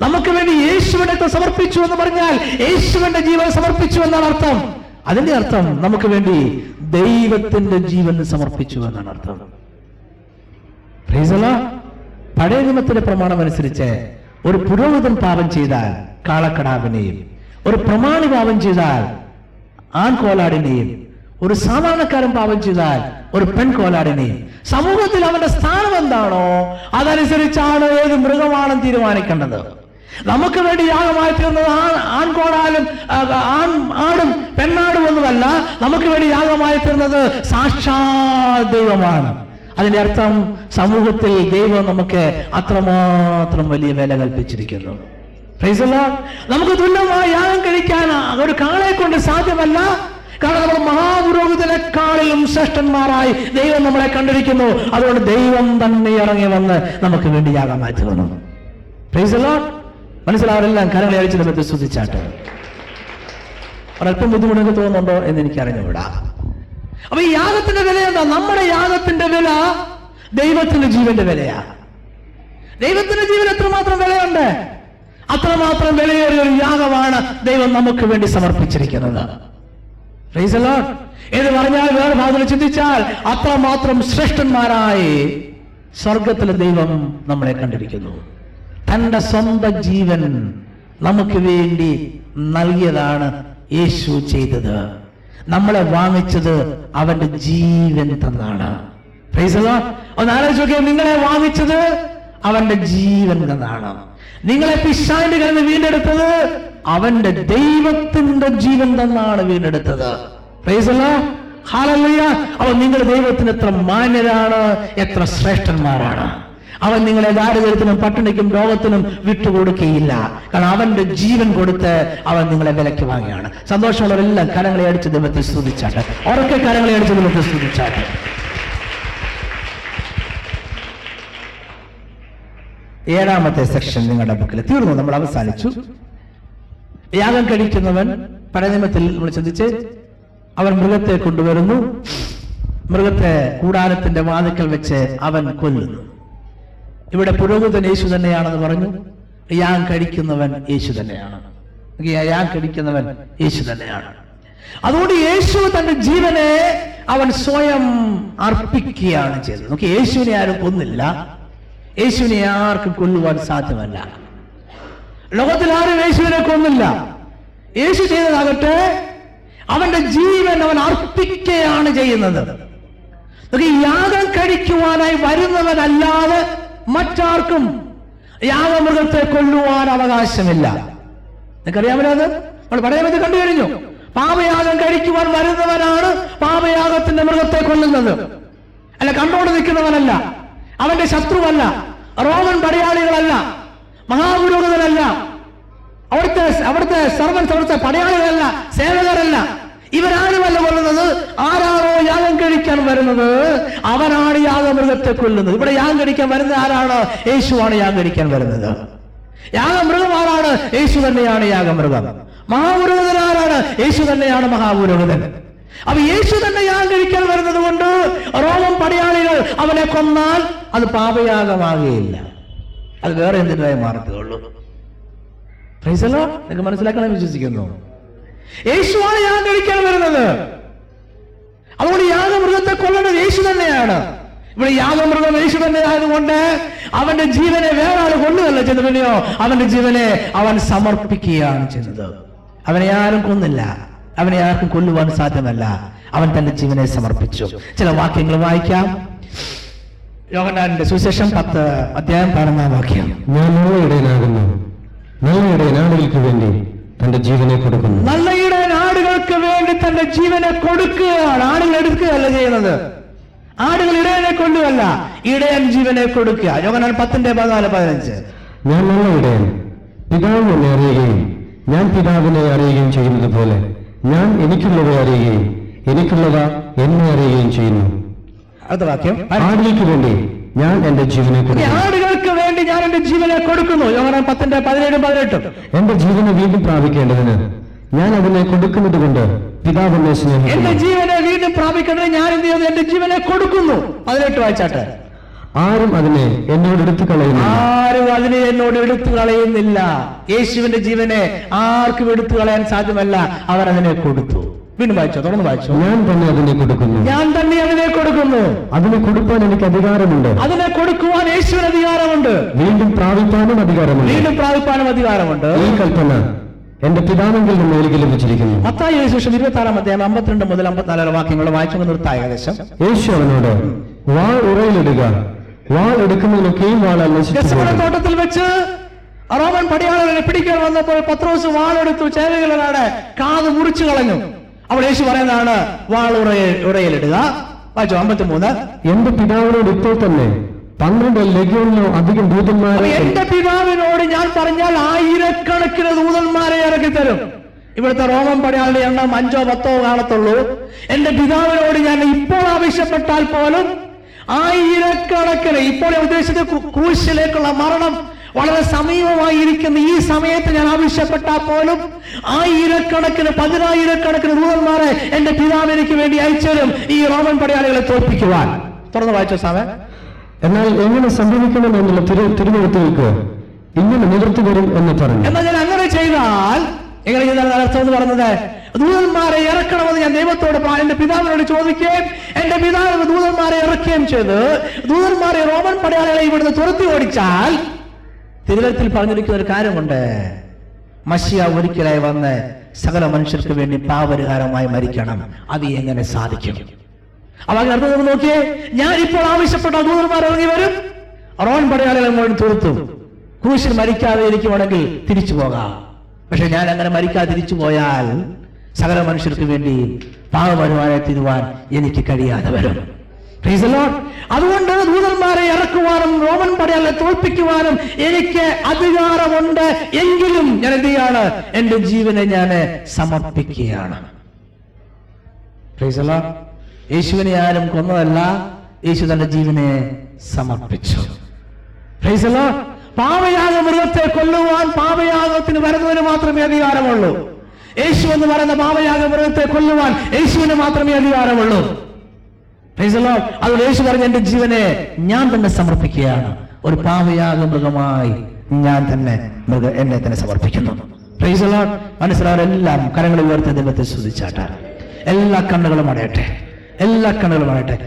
നമുക്ക് വേണ്ടി യേശുവിന്റെ രക്തം സമർപ്പിച്ചു എന്ന് പറഞ്ഞാൽ യേശുവിന്റെ ജീവൻ സമർപ്പിച്ചു എന്നാണ് അർത്ഥം. അതിന്റെ അർത്ഥം നമുക്ക് വേണ്ടി ദൈവത്തിന്റെ ജീവൻ സമർപ്പിച്ചു എന്നാണ് അർത്ഥം. പഴയ നിയമത്തിന്റെ പ്രമാണം അനുസരിച്ച് ഒരു പുരോഹിതൻ പാപം ചെയ്താൽ കാളക്കടാവിനെയും ഒരു പ്രമാണി പാപം ചെയ്താൽ ആൺകോലാടിനെയും ഒരു സാധാരണക്കാരൻ പാപം ചെയ്താൽ ഒരു പെൺകോലാടിനെയും. സമൂഹത്തിൽ അവന്റെ സ്ഥാനം എന്താണോ അതനുസരിച്ചാണ് ഏത് മൃഗമാണെന്ന് തീരുമാനിക്കേണ്ടത്. നമുക്ക് വേണ്ടി യാഗമായി തീർന്നത് ആൺ ആൺകോടാലും ആൺ ആടും പെണ്ണാടും ഒന്നുമല്ല. നമുക്ക് വേണ്ടി യാഗമായി തീർന്നത് സാക്ഷാ ദൈവമാണ്. അതിന്റെ അർത്ഥം സമൂഹത്തിൽ ദൈവം നമുക്ക് അത്രമാത്രം വലിയ വില കൽപ്പിച്ചിരിക്കുന്നു. നമുക്ക് തുല്യമായി യാഗം കഴിക്കാൻ ഒരു കാളെ കൊണ്ട് സാധ്യമല്ല. കാരണം നമ്മൾ മഹാപുരോഹിതനെക്കാളിലും ശ്രേഷ്ഠന്മാരായി ദൈവം നമ്മളെ കണ്ടിരിക്കുന്നു. അതുകൊണ്ട് ദൈവം തന്നെ ഇറങ്ങി വന്ന് നമുക്ക് വേണ്ടി യാഗം തീർന്നു വന്നു. മനസ്സിലാവരെല്ലാം കരങ്ങളെ അഴിച്ചു നമുക്ക് സ്തുതിച്ചാട്ടെ ഒരല്പം ബുദ്ധിമുട്ടൊക്കെ തോന്നുന്നുണ്ടോ എന്ന് എനിക്ക് അറിഞ്ഞുകൂടാ അപ്പൊ ഈ യാഗത്തിന്റെ വില എന്താ? നമ്മുടെ യാഗത്തിന്റെ വില ദൈവത്തിന്റെ ജീവന്റെ വിലയാ. ദൈവത്തിന്റെ ജീവൻ എത്രമാത്രം വിലയുണ്ട്? അത്രമാത്രം വിലയേറിയ ഒരു യാഗമാണ് ദൈവം നമുക്ക് വേണ്ടി സമർപ്പിച്ചിരിക്കുന്നത്. എന്ന് പറഞ്ഞാൽ വേറെ ഭാഗത്തിൽ ചിന്തിച്ചാൽ അത്രമാത്രം ശ്രേഷ്ഠന്മാരായി സ്വർഗത്തിലെ ദൈവം നമ്മളെ കണ്ടിരിക്കുന്നു. തന്റെ സ്വന്തം ജീവൻ നമുക്ക് വേണ്ടി നൽകിയതാണ് യേശു ചെയ്തത്. നമ്മളെ വാങ്ങിച്ചത് അവന്റെ ജീവൻ തന്നാണ്. ഒന്ന് ആലോചിച്ച് നോക്കിയാൽ നിങ്ങളെ വാങ്ങിച്ചത് അവന്റെ ജീവൻ തന്നാണ്. നിങ്ങളെ പിശാന്റെ നിന്ന് വീണ്ടെടുത്തത് അവന്റെ ദൈവത്തിന്റെ ജീവൻ തന്നാണ് വീണ്ടെടുത്തത്. അപ്പൊ നിങ്ങൾ ദൈവത്തിന് എത്ര മാന്യരാണ് എത്ര ശ്രേഷ്ഠന്മാരാണ്. അവൻ നിങ്ങളെ ദാരിദ്ര്യത്തിനും പട്ടിണിക്കും രോഗത്തിനും വിട്ടുകൊടുക്കുകയില്ല. കാരണം അവന്റെ ജീവൻ കൊടുത്ത് അവൻ നിങ്ങളെ വിലക്ക് വാങ്ങിയാണ് സന്തോഷമുള്ളവരെല്ലാം കരങ്ങളെ അടിച്ച് ദൈവത്തെ സ്തുതിച്ചാട്ടെ. ഉറക്കെ കരങ്ങളെ അടിച്ച് ദൈവത്തെ സ്തുതിച്ചാട്ടെ. ഏഴാമത്തെ സെക്ഷൻ നിങ്ങളുടെ ബുക്കിൽ തീർന്നു. നമ്മൾ അവസാനിച്ചു. യാഗം കഴിക്കുന്നവൻ പഴയനിയമത്തിൽ നമ്മൾ ചിന്തിച്ച് അവൻ മൃഗത്തെ കൊണ്ടുവരുന്നു. മൃഗത്തെ കൂടാരത്തിന്റെ വാതിക്കൽ വെച്ച് അവൻ കൊല്ലുന്നു. ഇവിടെ പുരോഹിതൻ യേശു തന്നെയാണെന്ന് പറഞ്ഞു. യാൻ കഴിക്കുന്നവൻ യേശു തന്നെയാണ്. യാൻ കഴിക്കുന്നവൻ യേശു തന്നെയാണ്. അതുകൊണ്ട് യേശു തന്റെ ജീവനെ അവൻ സ്വയം അർപ്പിക്കുകയാണ് ചെയ്തത്. നോക്കി യേശുവിനെ ആരും കൊന്നില്ല. യേശുവിനെ ആർക്കും കൊല്ലുവാൻ സാധ്യമല്ല. ലോകത്തിൽ ആരും യേശുവിനെ കൊന്നില്ല. യേശു ചെയ്തതാകട്ടെ അവന്റെ ജീവൻ അവൻ അർപ്പിക്കുകയാണ് ചെയ്യുന്നത്. യാഗം കഴിക്കുവാനായി വരുന്നവനല്ലാതെ മറ്റാർക്കും യാഗമൃഗത്തെ കൊല്ലുവാൻ അവകാശമില്ല. നിങ്ങൾക്കറിയാമല്ലോ അത്? നമ്മൾ പടയമത് കണ്ടു കഴിഞ്ഞു. പാപയാഗം കഴിക്കുവാൻ വരുന്നവനാണ് പാപയാഗത്തിന്റെ മൃഗത്തെ കൊല്ലുന്നത്. അല്ല കണ്ടോണ്ട് നിൽക്കുന്നവനല്ല. അവന്റെ ശത്രുവല്ല. റോമൻ പടയാളികളല്ല. മഹാപുരോഹിതനല്ല. അവിടുത്തെ അവിടുത്തെ സർവൻസ് അവിടുത്തെ പടയാളികളല്ല സേവകരല്ല. ഇവരാരുമല്ല കൊല്ലുന്നത്. ആരാണോ യാഗം കഴിക്കാൻ വരുന്നത്? അവനാണ് യാഗമൃഗത്തെ കൊല്ലുന്നത്. ഇവിടെ യാഗം കഴിക്കാൻ വരുന്നത് ആരാണ്? യേശുവാണ് യാഗം കഴിക്കാൻ വരുന്നത്. യാഗമൃഗം ആരാണ്? യേശു തന്നെയാണ് യാഗമൃഗം. മഹാപുരോഹിതൻ ആരാണ്? യേശു തന്നെയാണ് മഹാപുരോഹിതൻ. അപ്പൊ യേശു തന്നെ യാഗം കഴിക്കാൻ വരുന്നത് കൊണ്ട് റോമൻ പടയാളികൾ അവനെ കൊന്നാൽ അത് പാപയാഗമാകുകയില്ല. അത് വേറെ എന്തിനായി മാറത്തുള്ളൂ? നിങ്ങൾക്ക് മനസ്സിലാക്കണം വിശ്വസിക്കുന്നു. യേശുവാണ് യാഗം കഴിക്കാൻ വരുന്നത്. അതുകൊണ്ട് യാഗമൃഗത്തെ കൊല്ലേണ്ടത് യേശു തന്നെയാണ്. ഇവിടെ യാഗമൃഗം യേശു തന്നെ ആയതുകൊണ്ട് അവന്റെ ജീവനെ വേറെ ആൾ കൊല്ലുകയല്ല ചെയ്തവനെയോ അവന്റെ ജീവനെ അവൻ സമർപ്പിക്കുകയാണ് ചെയ്തത്. അവനെ ആരും കൊന്നില്ല. അവനെ ആർക്കും കൊല്ലുവാൻ സാധ്യമല്ല. അവൻ തന്റെ ജീവനെ സമർപ്പിച്ചു. ചില വാക്യങ്ങൾ വായിക്കാം. യോഹന്നാന്റെ സുശേഷം പത്ത് അധ്യായം പതിനൊന്നാം വാക്യം. ഞാൻ നല്ല ഇടയനാകുന്നു നല്ല വേണ്ടി തന്റെ ജീവനെ കൊടുക്കുന്നു. നല്ല ആടുകൾക്ക് വേണ്ടി തന്റെ ജീവനെ കൊടുക്കുകയാണ്. ആടുകൾ എടുക്കുകയല്ല ചെയ്യുന്നത്. ആടുകൾ ഇടയനെ കൊല്ലുകയല്ല ഇടയൻ ജീവനെ കൊടുക്കുക. യോഗനാൻ പത്തിന്റെ പതിനാല് പതിനഞ്ച്. ഞാൻ നല്ല ഇടയൻ. പിതാവ് എന്നെ അറിയുകയും ഞാൻ പിതാവിനെ അറിയുകയും ചെയ്യുന്നത് പോലെ ഞാൻ എനിക്കുള്ളവ അറിയുകയും എനിക്കുള്ളവ എന്നെ അറിയുകയും ചെയ്യുന്നു. അടുത്ത വാക്യം. ആടുകൾക്ക് വേണ്ടി ഞാൻ എന്റെ ജീവനെ ആടുകൾക്ക് വേണ്ടി ഞാൻ എന്റെ ജീവനെ കൊടുക്കുന്നു. യോഗനാൻ പത്തിന്റെ പതിനേഴും പതിനെട്ടും. എന്റെ ജീവനെ വീണ്ടും പ്രാപിക്കേണ്ടതിന് ഞാൻ അതിനെ കൊടുക്കുന്നത് കൊണ്ട് പിതാവ് എന്നെ എന്റെ ജീവനെ വീണ്ടും പ്രാപിക്കണമെന്ന് ഞാൻ എന്ത് ചെയ്യുന്നു? എന്റെ ജീവനെ കൊടുക്കുന്നു. പതിനെട്ട് വായിച്ചാട്ടെ. ആരും അതിനെ എന്നോട് എടുത്തു കളയുന്നു ആരും അതിനെ എന്നോട് എടുത്തു കളയുന്നില്ല. യേശുവിന്റെ ജീവനെ ആർക്കും എടുത്തു കളയാൻ സാധ്യമല്ല. അവർ അതിനെ കൊടുത്തു. വീണ്ടും വായിച്ചോ തുടർന്ന് വായിച്ചോ. ഞാൻ തന്നെ അതിനെ കൊടുക്കുന്നു. ഞാൻ തന്നെ അതിനെ കൊടുക്കുന്നു. അതിനെ കൊടുക്കാൻ എനിക്ക് അധികാരമുണ്ട്. അതിനെ കൊടുക്കുവാൻ യേശുവിന് അധികാരമുണ്ട്. വീണ്ടും പ്രാപിക്കാനും അധികാരമുണ്ട്. വീണ്ടും പ്രാപിപ്പാനും അധികാരമുണ്ട്. ഈ കൽപ്പന എന്റെ പിതാവെങ്കിൽ നിന്ന് എനിക്ക് ലഭിച്ചിരിക്കുന്നു. മത്തായി സുവിശേഷം ഇരുപത്തി ആറാം അധ്യായം അമ്പത്തിരണ്ട് മുതൽ അമ്പത്തിനാല് വാക്യങ്ങൾ വായിച്ചു നിർത്തായ ഏകദേശം. യേശു അവനോട് വാൾ ഉറയിലിടുക. വാൾ എടുക്കുന്നതിനൊക്കെയും ഗെത്സമനെ തോട്ടത്തിൽ വെച്ച് റോമൻ പടിയാളനെ പിടിക്കാൻ വന്നപ്പോൾ പത്രോസ് വാളെടുത്തു ചേവകളാണ് കാത് മുറിച്ചു കളഞ്ഞു. അപ്പോൾ യേശു പറയുന്നതാണ് വാൾ ഉറയിൽ ഉറയിലിടുക. വായിച്ചു അമ്പത്തിമൂന്ന്. എന്റെ പിതാവിനോട് ഇപ്പോൾ തന്നെ പന്ത്രണ്ട് ലഗ്യോണിലോ അധികം ദൂതന്മാരെ എന്റെ പിതാവിനോട് ഞാൻ പറഞ്ഞാൽ ആയിരക്കണക്കിന് ദൂതന്മാരെ ഇറക്കി തരും. ഇവിടുത്തെ റോമൻ പടയാളുടെ എണ്ണം അഞ്ചോ പത്തോ കാണത്തുള്ളൂ. എന്റെ പിതാവിനോട് ഞാൻ ഇപ്പോൾ ആവശ്യപ്പെട്ടാൽ പോലും ആയിരക്കണക്കിന് ഇപ്പോൾ ഉദ്ദേശിച്ച ക്രൂശിലേക്കുള്ള മരണം വളരെ സമീപമായിരിക്കുന്ന ഈ സമയത്ത് ഞാൻ ആവശ്യപ്പെട്ടാൽ പോലും ആയിരക്കണക്കിന് പതിനായിരക്കണക്കിന് ദൂതന്മാരെ എന്റെ പിതാവ് എനിക്ക് വേണ്ടി അയച്ചു ഈ റോമൻ പടയാളികളെ തോൽപ്പിക്കുവാൻ. തുറന്ന് വായിച്ചോ സാമേ എന്നാൽ എങ്ങനെ സംഭവിക്കണം എന്നുള്ള തിരു വയ്ക്കുക ഇങ്ങനെ നിവൃത്തി വരും എന്ന് പറഞ്ഞു. എന്നാൽ ഞാൻ അങ്ങനെ ചെയ്താൽ എങ്ങനെ ചെയ്താൽ അർത്ഥം എന്ന് പറഞ്ഞത്? ദൂതന്മാരെ ഇറക്കണമെന്ന് ഞാൻ ദൈവത്തോട് എന്റെ പിതാവിനോട് ചോദിക്കുകയും എന്റെ പിതാവ് ദൂതന്മാരെ ഇറക്കുകയും ചെയ്ത് ദൂതന്മാരെ റോമൻ പടയാളികളെ ഇവിടുന്ന് തുരത്തി ഓടിച്ചാൽ തിരുവനന്തപുരത്തിൽ പറഞ്ഞിരിക്കുന്ന ഒരു കാര്യമുണ്ട്. മഷിയ ഒരിക്കലായി വന്ന് സകല മനുഷ്യർക്ക് വേണ്ടി പാപരിഹാരമായി മരിക്കണം. അത് എങ്ങനെ സാധിക്കും? അതിന് അർത്ഥം നമ്മൾ നോക്കിയേ ഞാൻ ഇപ്പോൾ ആവശ്യപ്പെട്ട ദൂതന്മാർ ഇറങ്ങി വരും. റോൺ പടയാളികളെ മുഴുവൻ തീർത്തു ക്രൂശിൽ മരിക്കാതെ ഇരിക്കുവാണെങ്കിൽ തിരിച്ചു പോകാം. പക്ഷെ ഞാൻ അങ്ങനെ മരിക്കാതെ തിരിച്ചു പോയാൽ സകല മനുഷ്യർക്ക് വേണ്ടി പാപപരിഹാരം തിരുവാൻ എനിക്ക് കഴിയാതെ വരും. അതുകൊണ്ട് ദൂതന്മാരെ ഇറക്കുവാനും റോമൻ പടയാളെ തോൽപ്പിക്കുവാനും എനിക്ക് അധികാരമുണ്ട് എങ്കിലും ഞാൻ എന്ത് ചെയ്യാണ്? എന്റെ ജീവനെ ഞാൻ സമർപ്പിക്കുകയാണ്. യേശുവിനെ ആരും കൊന്നതല്ല യേശു തന്റെ ജീവനെ സമർപ്പിച്ചു. പാവയാഗ. പാപയാഗ മൃഗത്തെ കൊല്ലുവാൻ പാപയാഗത്തിന് വരുന്നതിന് മാത്രമേ അധികാരമുള്ളൂ. യേശു എന്ന് പറയുന്ന പാപയാഗ മൃഗത്തെ കൊല്ലുവാൻ യേശുവിന് മാത്രമേ അധികാരമുള്ളൂ. അത് യേശു പറഞ്ഞ എന്റെ ജീവനെ ഞാൻ തന്നെ സമർപ്പിക്കുകയാണ്. ഒരു പാവയാഗ മൃഗമായി ഞാൻ തന്നെ മൃഗ എന്നെ തന്നെ സമർപ്പിക്കുന്നു. കരങ്ങളിൽ മനസ്സിലാവരെല്ലാം കരങ്ങൾ ഉയർത്തി ദൈവത്തെ ശ്രദ്ധിച്ചാട്ടെ എല്ലാ കണ്ണുകളും അടയട്ടെ. എല്ലാ കണ്ണുകളും അടയട്ടെ